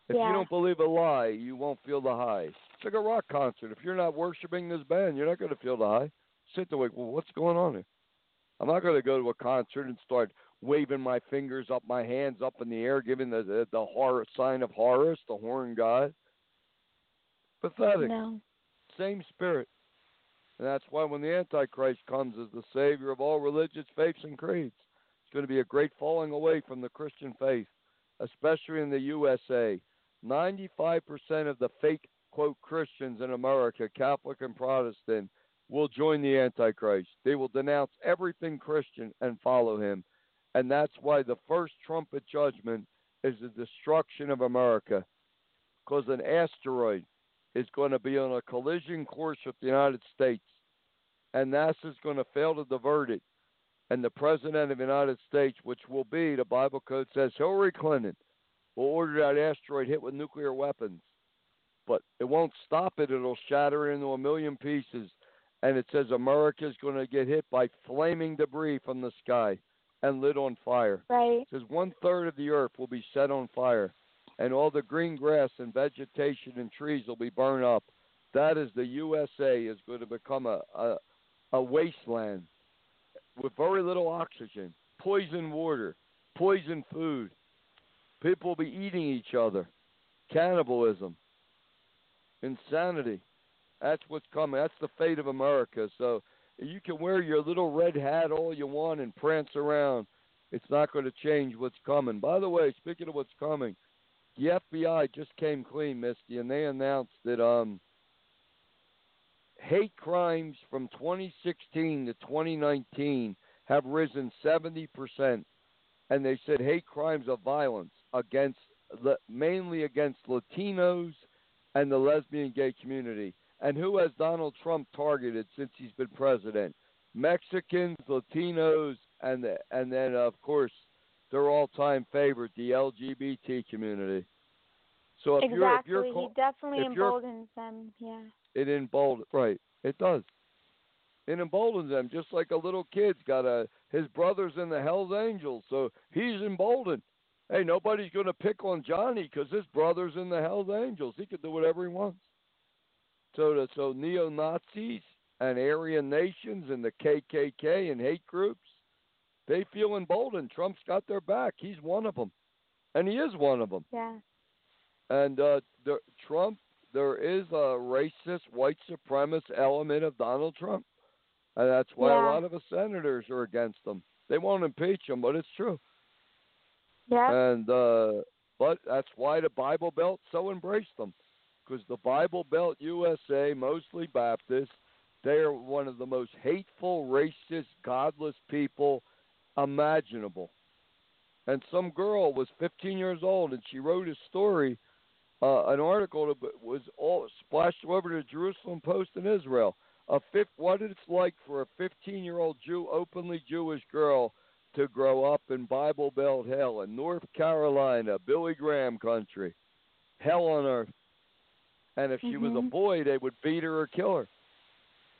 Speaker 2: If
Speaker 3: Yeah.
Speaker 2: you don't believe a lie, you won't feel the high. It's like a rock concert. If you're not worshiping this band, you're not going to feel the high. Sit there like, well, what's going on here? I'm not going to go to a concert and start waving my fingers up, my hands up in the air, giving the the, the horror sign of Horus, the horn god. Pathetic.
Speaker 3: No.
Speaker 2: Same spirit. And that's why when the Antichrist comes as the savior of all religious faiths and creeds, it's going to be a great falling away from the Christian faith, especially in the USA. 95% of the fake, quote, Christians in America, Catholic and Protestant, will join the Antichrist. They will denounce everything Christian and follow him. And that's why the first trumpet judgment is the destruction of America. Because an asteroid is going to be on a collision course with the United States, and NASA's going to fail to divert it. And the President of the United States, which will be, the Bible code says, Hillary Clinton, will order that asteroid hit with nuclear weapons. But it won't stop it, it'll shatter into a million pieces. And it says America's going to get hit by flaming debris from the sky and lit on fire.
Speaker 3: Right.
Speaker 2: It says one third of the earth will be set on fire, and all the green grass and vegetation and trees will be burned up. That is the USA is going to become a, a, a wasteland with very little oxygen, poison water, poison food. People will be eating each other, cannibalism, insanity. That's what's coming. That's the fate of America. So you can wear your little red hat all you want and prance around. It's not going to change what's coming. By the way, speaking of what's coming, the FBI just came clean, Misty, and they announced that um, hate crimes from 2016 to 2019 have risen 70%. And they said hate crimes of violence against, mainly against Latinos and the lesbian gay community. And who has Donald Trump targeted since he's been president? Mexicans, Latinos, and the, and then of course their all-time favorite, the LGBT community. So if
Speaker 3: exactly.
Speaker 2: you're if you're
Speaker 3: he definitely emboldens them. Yeah.
Speaker 2: It emboldens right. It does. It emboldens them just like a little kid's got a his brother's in the Hell's Angels, so he's emboldened. Hey, nobody's going to pick on Johnny because his brother's in the Hell's Angels. He can do whatever he wants. So, the, so neo Nazis and Aryan nations and the KKK and hate groups, they feel emboldened. Trump's got their back. He's one of them, and he is one of them.
Speaker 3: Yeah.
Speaker 2: And uh, the, Trump, there is a racist, white supremacist element of Donald Trump, and that's why
Speaker 3: Yeah.
Speaker 2: a lot of the senators are against him. They won't impeach him, but it's true.
Speaker 3: Yeah.
Speaker 2: And uh, but that's why the Bible Belt so embraced them, because the Bible Belt USA, mostly Baptist, they are one of the most hateful, racist, godless people imaginable. And some girl was 15 years old, and she wrote a story, uh, an article that was all splashed over to the Jerusalem Post in Israel. A fifth, what it's like for a 15-year-old Jew, openly Jewish girl, to grow up in Bible Belt hell in North Carolina, Billy Graham country, hell on earth. And if she was a
Speaker 3: Mhm.
Speaker 2: boy, they would beat her or kill her.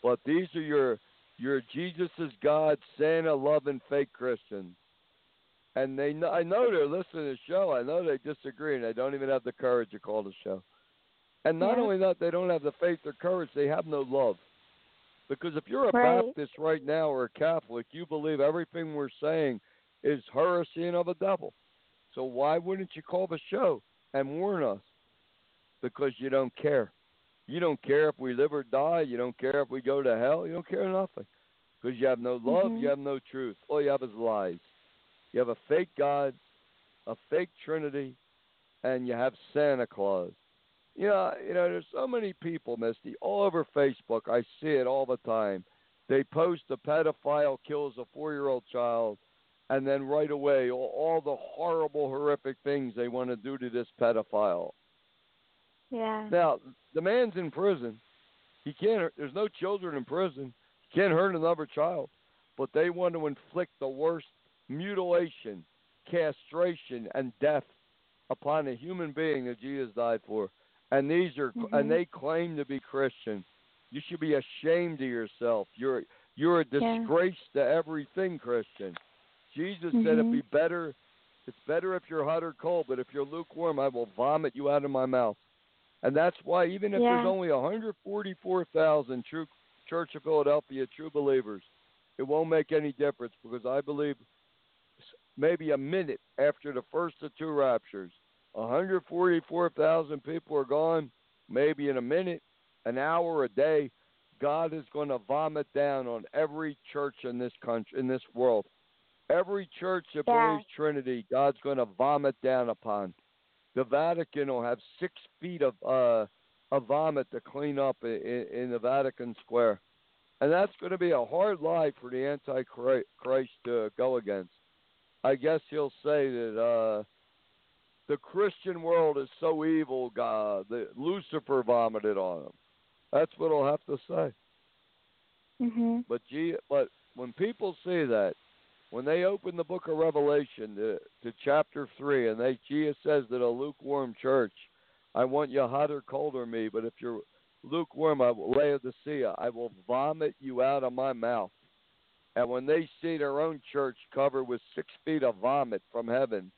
Speaker 2: But these are your your Jesus is God, Santa loving fake Christians. And they know, I know they're listening to the show. I know they disagree, and they don't even have the courage to call the show. And not
Speaker 3: Yeah.
Speaker 2: only that, they don't have the faith or courage; they have no love. Because if you're a
Speaker 3: Right.
Speaker 2: Baptist right now or a Catholic, you believe everything we're saying is heresy and of a devil. So why wouldn't you call the show and warn us? Because you don't care. You don't care if we live or die. You don't care if we go to hell. You don't care nothing. Because you have no love.
Speaker 3: Mhm.
Speaker 2: You have no truth. All you have is lies. You have a fake God, a fake Trinity, and you have Santa Claus. You know, you know, there's so many people, Misty, all over Facebook. I see it all the time. They post a pedophile kills a four-year-old child, and then right away, all, all the horrible, horrific things they want to do to this pedophile.
Speaker 3: Yeah.
Speaker 2: Now, the man's in prison. He can't. There's no children in prison. He can't hurt another child. But they want to inflict the worst mutilation, castration, and death upon a human being that Jesus died for. And these are,
Speaker 3: Mhm.
Speaker 2: and they claim to be Christian. You should be ashamed of yourself. You're you're a
Speaker 3: Yeah.
Speaker 2: disgrace to everything Christian. Jesus said it'd be better. It's better if you're hot or cold, but if you're lukewarm, I will vomit you out of my mouth. And that's why, even if there's only 144,000 true Church of Philadelphia true believers, it won't make any difference because I believe maybe a minute after the first of two raptures, 144,000 people are gone. Maybe in a minute, an hour, a day, God is going to vomit down on every church in this country, in this world. Every church that
Speaker 3: Yeah.
Speaker 2: believes Trinity, God's going to vomit down upon. The Vatican will have six feet of uh, of vomit to clean up in, in the Vatican Square, and that's going to be a hard lie for the Antichrist to go against. I guess he'll say that uh, the Christian world is so evil, God, that Lucifer vomited on them. That's what he'll have to say.
Speaker 3: Mhm.
Speaker 2: But gee, but when people say that, when they open the book of Revelation to, to chapter three, and they Jesus says that a lukewarm church, I want you hot or cold or me, but if you're lukewarm, I will Laodicea, I will vomit you out of my mouth. And when they see their own church covered with six feet of vomit from heaven,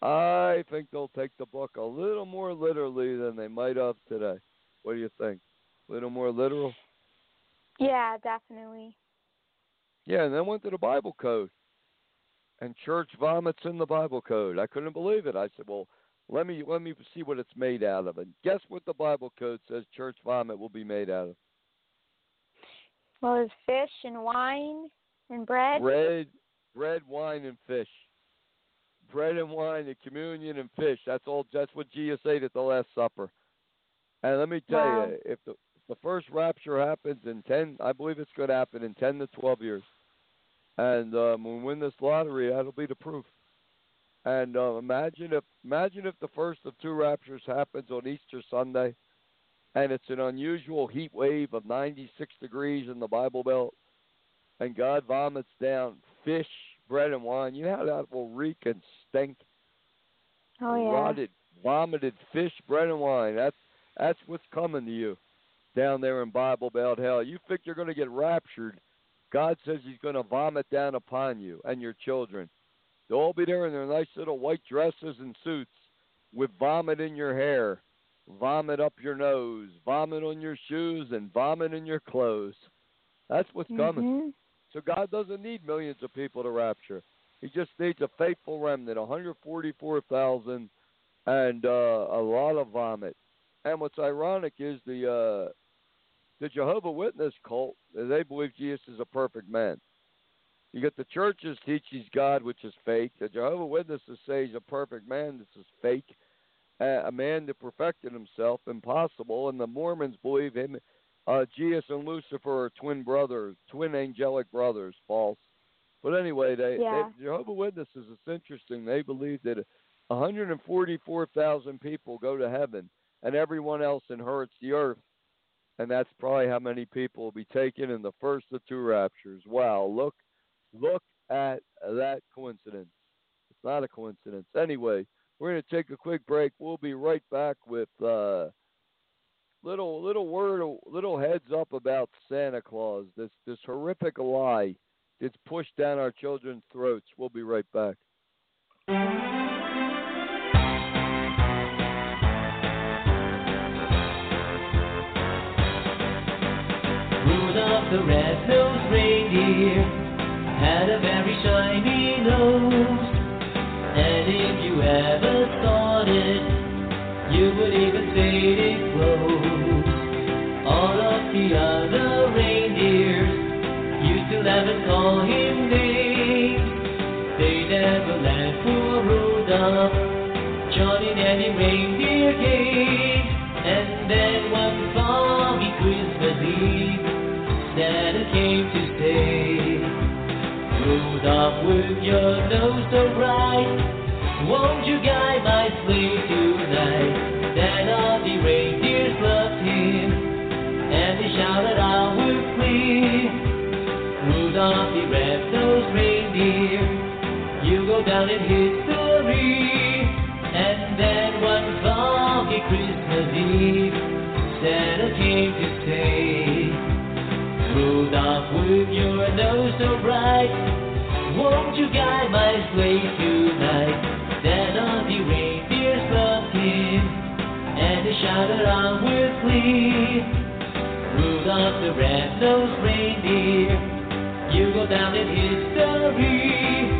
Speaker 2: I think they'll take the book a little more literally than they might have today. What do you think? A little more literal?
Speaker 3: Yeah, definitely.
Speaker 2: Yeah, and then went to the Bible code. And church vomits in the Bible code. I couldn't believe it. I said, Well, let me let me see what it's made out of. And guess what the Bible code says church vomit will be made out of?
Speaker 3: Well, there's fish and wine and bread.
Speaker 2: Bread bread, wine and fish. Bread and wine and communion and fish. That's all that's what Jesus ate at the last supper. And let me tell
Speaker 3: Wow.
Speaker 2: you, if the the first rapture happens in ten I believe it's gonna happen in ten to twelve years. And um, when we win this lottery, that'll be the proof. And uh, imagine if imagine if the first of two raptures happens on Easter Sunday, and it's an unusual heat wave of 96 degrees in the Bible Belt, and God vomits down fish, bread, and wine. You know how that will reek and stink.
Speaker 3: Oh yeah.
Speaker 2: Rotted, vomited fish, bread, and wine. That's that's what's coming to you down there in Bible Belt hell. You think you're going to get raptured? God says He's going to vomit down upon you and your children. They'll all be there in their nice little white dresses and suits, with vomit in your hair, vomit up your nose, vomit on your shoes, and vomit in your clothes. That's what's coming.
Speaker 3: Mm-hmm.
Speaker 2: So God doesn't need millions of people to rapture. He just needs a faithful remnant, 144,000, and uh, a lot of vomit. And what's ironic is the uh, the Jehovah Witness cult. They believe Jesus is a perfect man. You get the churches teach he's God, which is fake. The Jehovah Witnesses say he's a perfect man. This is fake. Uh, a man that perfected himself, impossible. And the Mormons believe him. Uh, Jesus and Lucifer are twin brothers, twin angelic brothers. False. But anyway, they,
Speaker 3: Yeah.
Speaker 2: they Jehovah Witnesses. It's interesting. They believe that 144,000 people go to heaven, and everyone else inherits the earth. And that's probably how many people will be taken in the first of two raptures. Wow! Look, look at that coincidence. It's not a coincidence. Anyway, we're going to take a quick break. We'll be right back with uh, little little word, little heads up about Santa Claus. This this horrific lie that's pushed down our children's throats. We'll be right back.
Speaker 4: Rudolph the They never laughed for Rudolph, Johnny the reindeer came. And then one foggy Christmas Eve, Santa came to say, Rudolph, with your nose so bright, won't you guide my history. And then one foggy Christmas Eve, Santa came to say, Rudolph, with your nose so bright, won't you guide my sleigh tonight? Then all the reindeers loved him, and they shouted on with glee. Rudolph the red-nosed reindeer, you go down in history.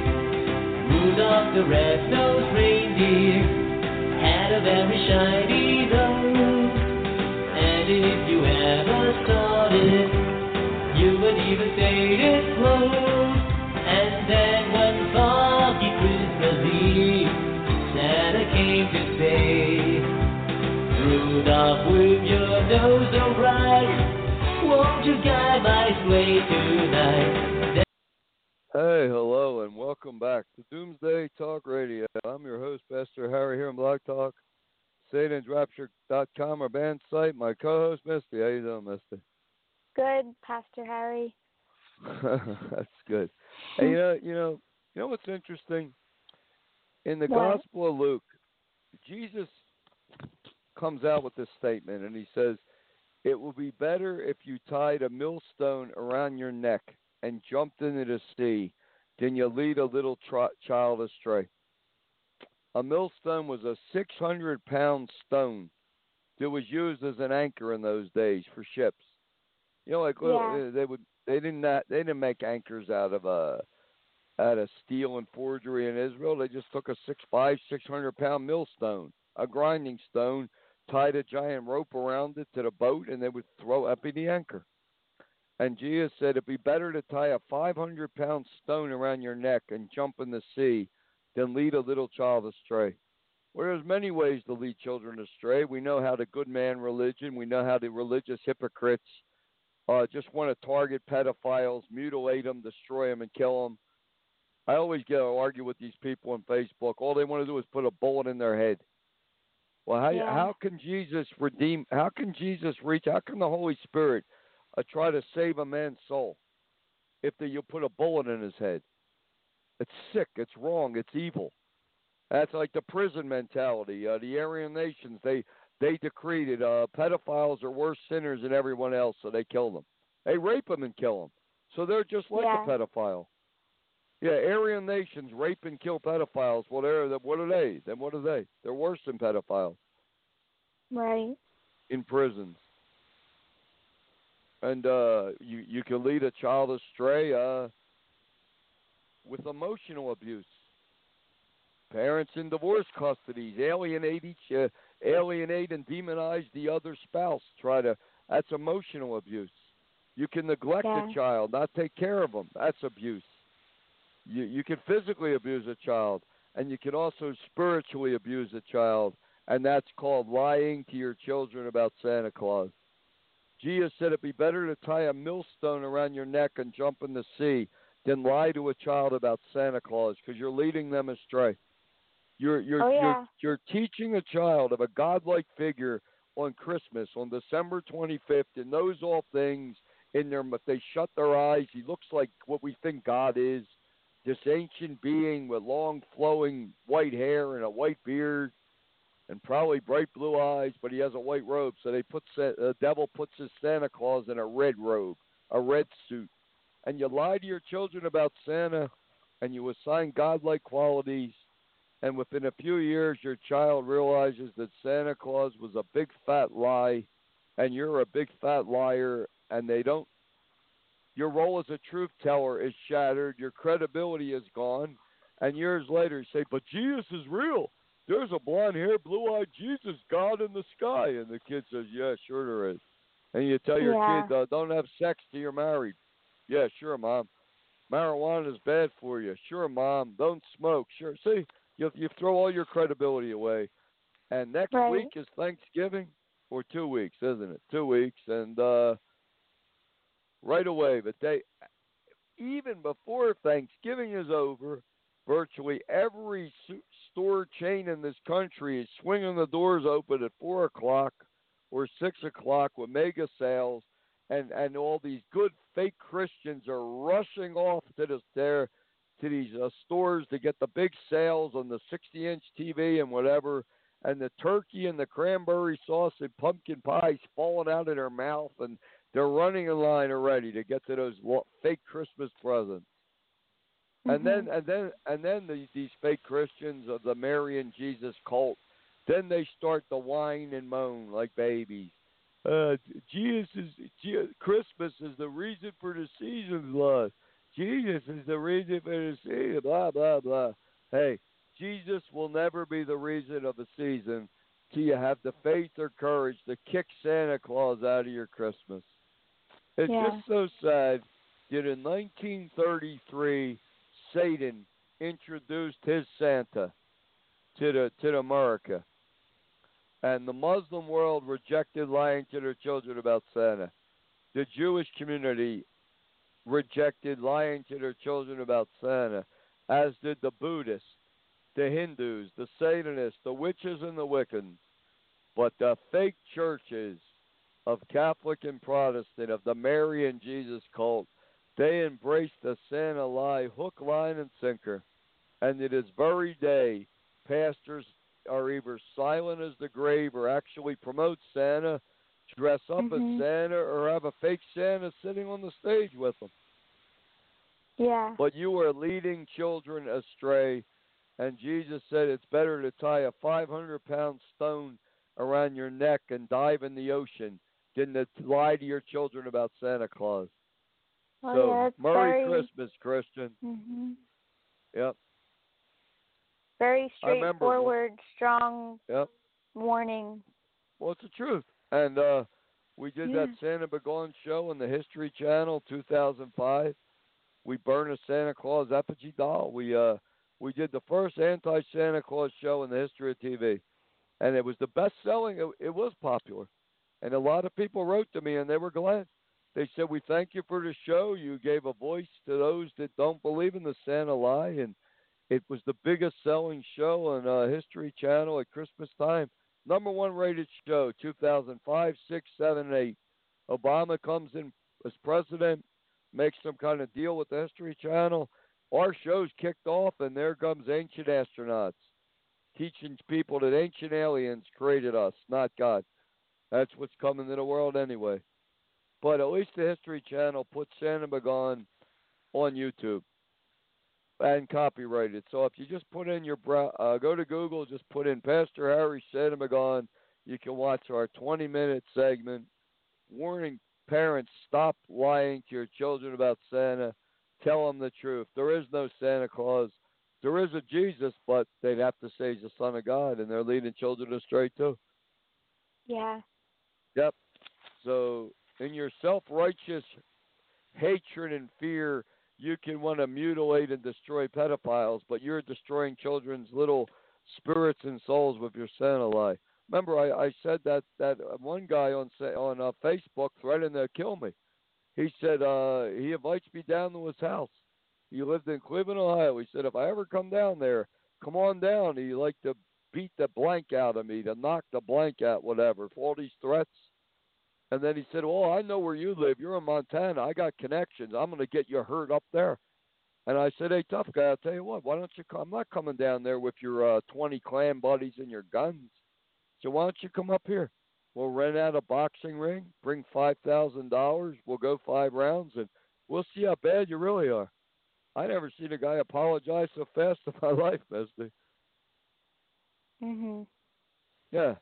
Speaker 4: Rudolph the red-nosed reindeer had a very shiny nose, and if you ever saw it, you would even say it close. And then one foggy Christmas Eve, Santa came to say, Rudolph, with your nose so bright, won't you guide my sleigh tonight?
Speaker 2: Hey, hello, and welcome back to Doomsday Talk Radio. I'm your host, Pastor Harry, here on Blog Talk, SatansRapture.com, our band site. My co-host, Misty. How you doing, Misty?
Speaker 3: Good, Pastor Harry.
Speaker 2: That's good. Hey, you know, you know, you know what's interesting? In the
Speaker 3: What?
Speaker 2: Gospel of Luke, Jesus comes out with this statement, and he says, "It will be better if you tied a millstone around your neck and jumped into the sea than you lead a little tr- child astray." A millstone was a 600 pound stone that was used as an anchor in those days for ships. You know, like little,
Speaker 3: Yeah.
Speaker 2: uh, they would they didn't not, they didn't make anchors out of uh out of steel and forgery in Israel. They just took a six five six hundred pound millstone, a grinding stone, tied a giant rope around it to the boat, and they would throw up in the anchor. And Jesus said it'd be better to tie a 500 pound stone around your neck and jump in the sea than lead a little child astray. Well, there's many ways to lead children astray. We know how the good man religion, we know how the religious hypocrites uh, just want to target pedophiles, mutilate them, destroy them, and kill them. I always get to argue with these people on Facebook. All they want to do is put a bullet in their head. Well, how
Speaker 3: Yeah.
Speaker 2: how can Jesus redeem? How can Jesus reach? How can the Holy Spirit uh, try to save a man's soul if the, you put a bullet in his head? It's sick. It's wrong. It's evil. That's like the prison mentality. Uh, the Aryan nations they they decreed it. Uh, pedophiles are worse sinners than everyone else, so they kill them. They rape them and kill them. So they're just like
Speaker 3: Yeah.
Speaker 2: a pedophile. Yeah, Aryan nations rape and kill pedophiles. Well, they're what are they? Then what are they? They're worse than pedophiles
Speaker 3: Right.
Speaker 2: in prisons. And uh, you you can lead a child astray uh, with emotional abuse. Parents in divorce custodies alienate each, uh, alienate and demonize the other spouse. Try to that's emotional abuse. You can neglect
Speaker 3: Yeah.
Speaker 2: a child, not take care of them. That's abuse. You you can physically abuse a child, and you can also spiritually abuse a child, and that's called lying to your children about Santa Claus. Jesus said it'd be better to tie a millstone around your neck and jump in the sea than lie to a child about Santa Claus because you're leading them astray. You're you're,
Speaker 3: Oh, yeah.
Speaker 2: you're you're teaching a child of a godlike figure on Christmas on December 25th and knows all things in their but they shut their eyes. He looks like what we think God is, this ancient being with long flowing white hair and a white beard and probably bright blue eyes, but he has a white robe. So they put the devil puts his Santa Claus in a red robe, a red suit, and you lie to your children about Santa, and you assign godlike qualities, and within a few years, your child realizes that Santa Claus was a big fat lie, and you're a big fat liar, and they don't. Your role as a truth teller is shattered. Your credibility is gone. And years later, you say, "But Jesus is real." There's a blonde haired, blue eyed Jesus God in the sky. And the kid says, Yeah, sure there is. And you tell your
Speaker 3: Yeah.
Speaker 2: kid, uh, Don't have sex till you're married. Yeah, sure, mom. Marijuana is bad for you. Sure, mom. Don't smoke. Sure. See, you, you throw all your credibility away. And next
Speaker 3: Right.
Speaker 2: week is Thanksgiving, or two weeks, isn't it? Two weeks. And uh, right away, but they, even before Thanksgiving is over, virtually every store chain in this country is swinging the doors open at four o'clock or six o'clock with mega sales, and and all these good fake Christians are rushing off to this there to these uh, stores to get the big sales on the 60-inch TV and whatever, and the turkey and the cranberry sauce and pumpkin pies falling out of their mouth, and they're running in line already to get to those fake Christmas presents. And then
Speaker 3: Mhm.
Speaker 2: and then and then these these fake Christians of the Mary and Jesus cult, then they start to whine and moan like babies. Uh, Jesus is Je- Christmas is the reason for the season's love. Jesus is the reason for the season. Blah blah blah. Hey, Jesus will never be the reason of the season till you have the faith or courage to kick Santa Claus out of your Christmas. It's
Speaker 3: Yeah.
Speaker 2: just so sad that in 1933 Satan introduced his Santa to the to America, and the Muslim world rejected lying to their children about Santa. The Jewish community rejected lying to their children about Santa, as did the Buddhists, the Hindus, the Satanists, the witches, and the Wiccans. But the fake churches of Catholic and Protestant, of the Mary and Jesus cult, they embrace the Santa lie hook, line, and sinker. And to this very day, pastors are either silent as the grave or actually promote Santa, dress up
Speaker 3: Mhm.
Speaker 2: as Santa, or have a fake Santa sitting on the stage with them.
Speaker 3: Yeah.
Speaker 2: But you are leading children astray. And Jesus said it's better to tie a 500 pound stone around your neck and dive in the ocean than to lie to your children about Santa Claus.
Speaker 3: Oh,
Speaker 2: so,
Speaker 3: yeah,
Speaker 2: Merry
Speaker 3: very,
Speaker 2: Christmas, Christian.
Speaker 3: hmm
Speaker 2: Yep,
Speaker 3: Very straightforward, strong
Speaker 2: yep.
Speaker 3: warning.
Speaker 2: Well, it's the truth. And uh, we did that Santa Begone show on the History Channel, 2005. We burned a Santa Claus effigy doll. We uh, we did the first anti Santa Claus show in the history of TV, and it was the best selling. It, it was popular, and a lot of people wrote to me, and they were glad. They said, "We thank you for the show. You gave a voice to those that don't believe in the Santa lie, and it was the biggest selling show on uh, History Channel at Christmas time." number one rated show 2005 6 7 8 obama comes in as president makes some kind of deal with the history channel our show's kicked off and there comes ancient astronauts teaching people that ancient aliens created us not god that's what's coming to the world anyway but at least the history channel puts santa Begone on youtube and copyrighted. So if you just put in your brow, uh, go to Google, just put in Pastor Harry Santa Begone, you can watch our 20 minute segment warning parents, stop lying to your children about Santa. Tell them the truth. There is no Santa Claus. There is a Jesus, but they'd have to say he's the Son of God, and they're leading children astray too.
Speaker 3: Yeah.
Speaker 2: Yep. So, in your self righteous hatred and fear, you can want to mutilate and destroy pedophiles, but you're destroying children's little spirits and souls with your Santa. Remember, I, I said that that one guy on on uh, Facebook threatened to kill me. He said uh, he invites me down to his house. He lived in Cleveland, Ohio. He said if I ever come down there, come on down. He liked to beat the blank out of me, to knock the blank out, whatever, for all these threats. And then he said, "Well, I know where you live. You're in Montana. I got connections. I'm going to get you hurt up there." And I said, "Hey, tough guy, I'll tell you what. Why don't you come? I'm not coming down there with your uh, 20 Klan buddies and your guns. So why don't you come up here? We'll rent out a boxing ring, bring five thousand dollars. We'll go five rounds, and we'll see how bad you really are." I never seen a guy apologize so fast in my life, Misty.
Speaker 3: Mm Mhm.
Speaker 2: Yeah.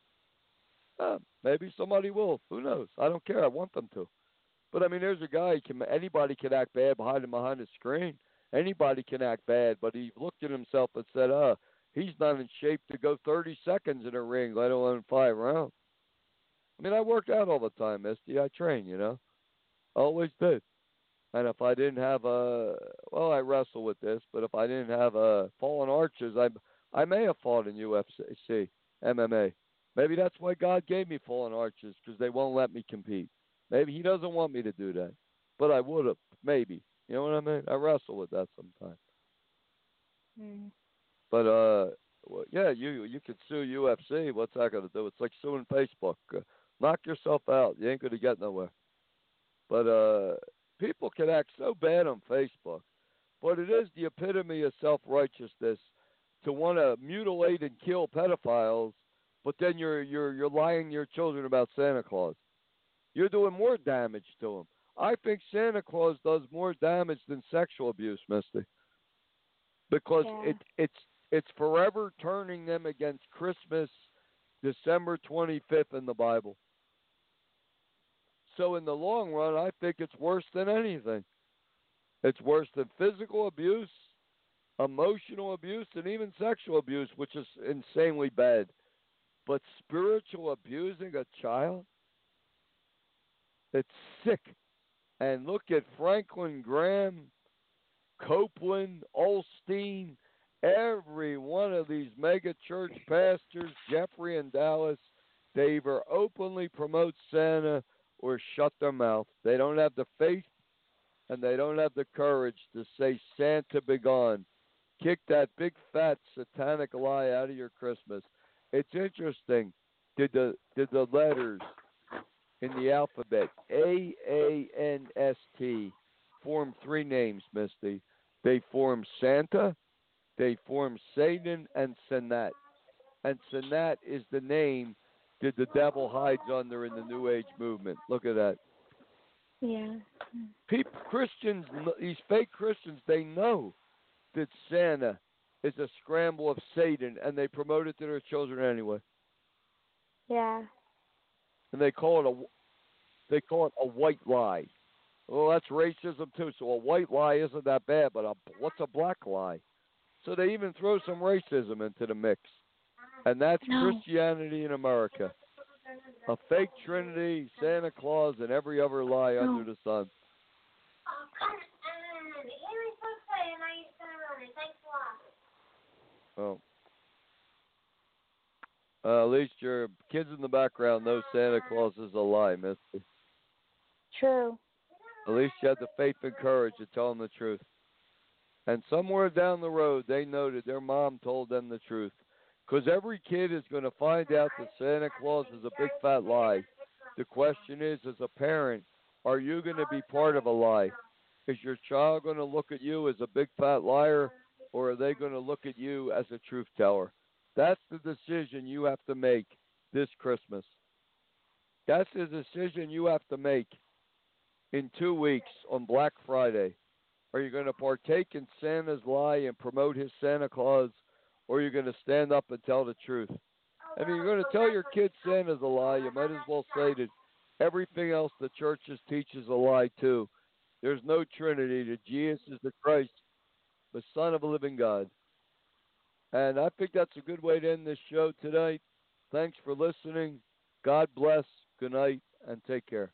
Speaker 2: Uh, maybe somebody will. Who knows? I don't care. I want them to. But I mean, there's a guy. Can anybody can act bad behind him behind the screen? Anybody can act bad, but he looked at himself and said, "Uh, he's not in shape to go 30 seconds in a ring, let alone five rounds." I mean, I worked out all the time, Misty. I train, you know. I always did. And if I didn't have a, well, I wrestle with this, but if I didn't have a fallen arches, I I may have fought in UFC, MMA. Maybe that's why God gave me fallen arches because they won't let me compete. Maybe He doesn't want me to do that, but I would have. Maybe you know what I mean. I wrestle with that sometimes.
Speaker 3: Mm.
Speaker 2: But uh, well, yeah, you you can sue UFC. What's that going to do? It's like suing Facebook. Uh, knock yourself out. You ain't going to get nowhere. But uh, people can act so bad on Facebook, but it is the epitome of self righteousness to want to mutilate and kill pedophiles, but then you're you're you're lying to your children about Santa Claus. You're doing more damage to them. I think Santa Claus does more damage than sexual abuse, Misty, because
Speaker 3: Yeah.
Speaker 2: it it's it's forever turning them against Christmas, December 25th in the Bible. So in the long run, I think it's worse than anything. It's worse than physical abuse, emotional abuse, and even sexual abuse, which is insanely bad. But spiritual abusing a child, it's sick. And look at Franklin Graham, Copeland, Osteen, every one of these mega church pastors, Jeffress and Dallas, they either openly promote Santa or shut their mouth. They don't have the faith and they don't have the courage to say, Santa be gone. Kick that big fat satanic lie out of your Christmas. It's interesting. Did the did the letters in the alphabet A A N S T form three names, Misty? They form Santa, they form Satan, and Sanat. And Sanat is the name that the devil hides under in the New Age movement. Look at that.
Speaker 3: Yeah.
Speaker 2: People, Christians, these fake Christians, they know that Santa is a scramble of Satan, and they promote it to their children anyway.
Speaker 3: Yeah.
Speaker 2: And they call it a, they call it a white lie. Well, that's racism too. So a white lie isn't that bad, but a, what's a black lie? So they even throw some racism into the mix, and that's
Speaker 3: No.
Speaker 2: Christianity in America. A fake Trinity, Santa Claus, and every other lie
Speaker 3: No.
Speaker 2: under the sun. Well, uh, at least your kids in the background know Santa Claus is a lie, Misty.
Speaker 3: True.
Speaker 2: At least you had the faith and courage to tell them the truth. And somewhere down the road, they know that their mom told them the truth. Because every kid is going to find out that Santa Claus is a big fat lie. The question is, as a parent, are you going to be part of a lie? Is your child going to look at you as a big fat liar, or are they going to look at you as a truth teller? That's the decision you have to make this Christmas. That's the decision you have to make in two weeks on Black Friday. Are you going to partake in Santa's lie and promote his Santa Claus, or are you going to stand up and tell the truth? I mean, you're going to tell your kids Santa's a lie. You might as well say that everything else the churches teach is a lie too. There's no Trinity. The Jesus is the Christ, the Son of a living God. And I think that's a good way to end this show tonight. Thanks for listening. God bless. Good night and take care.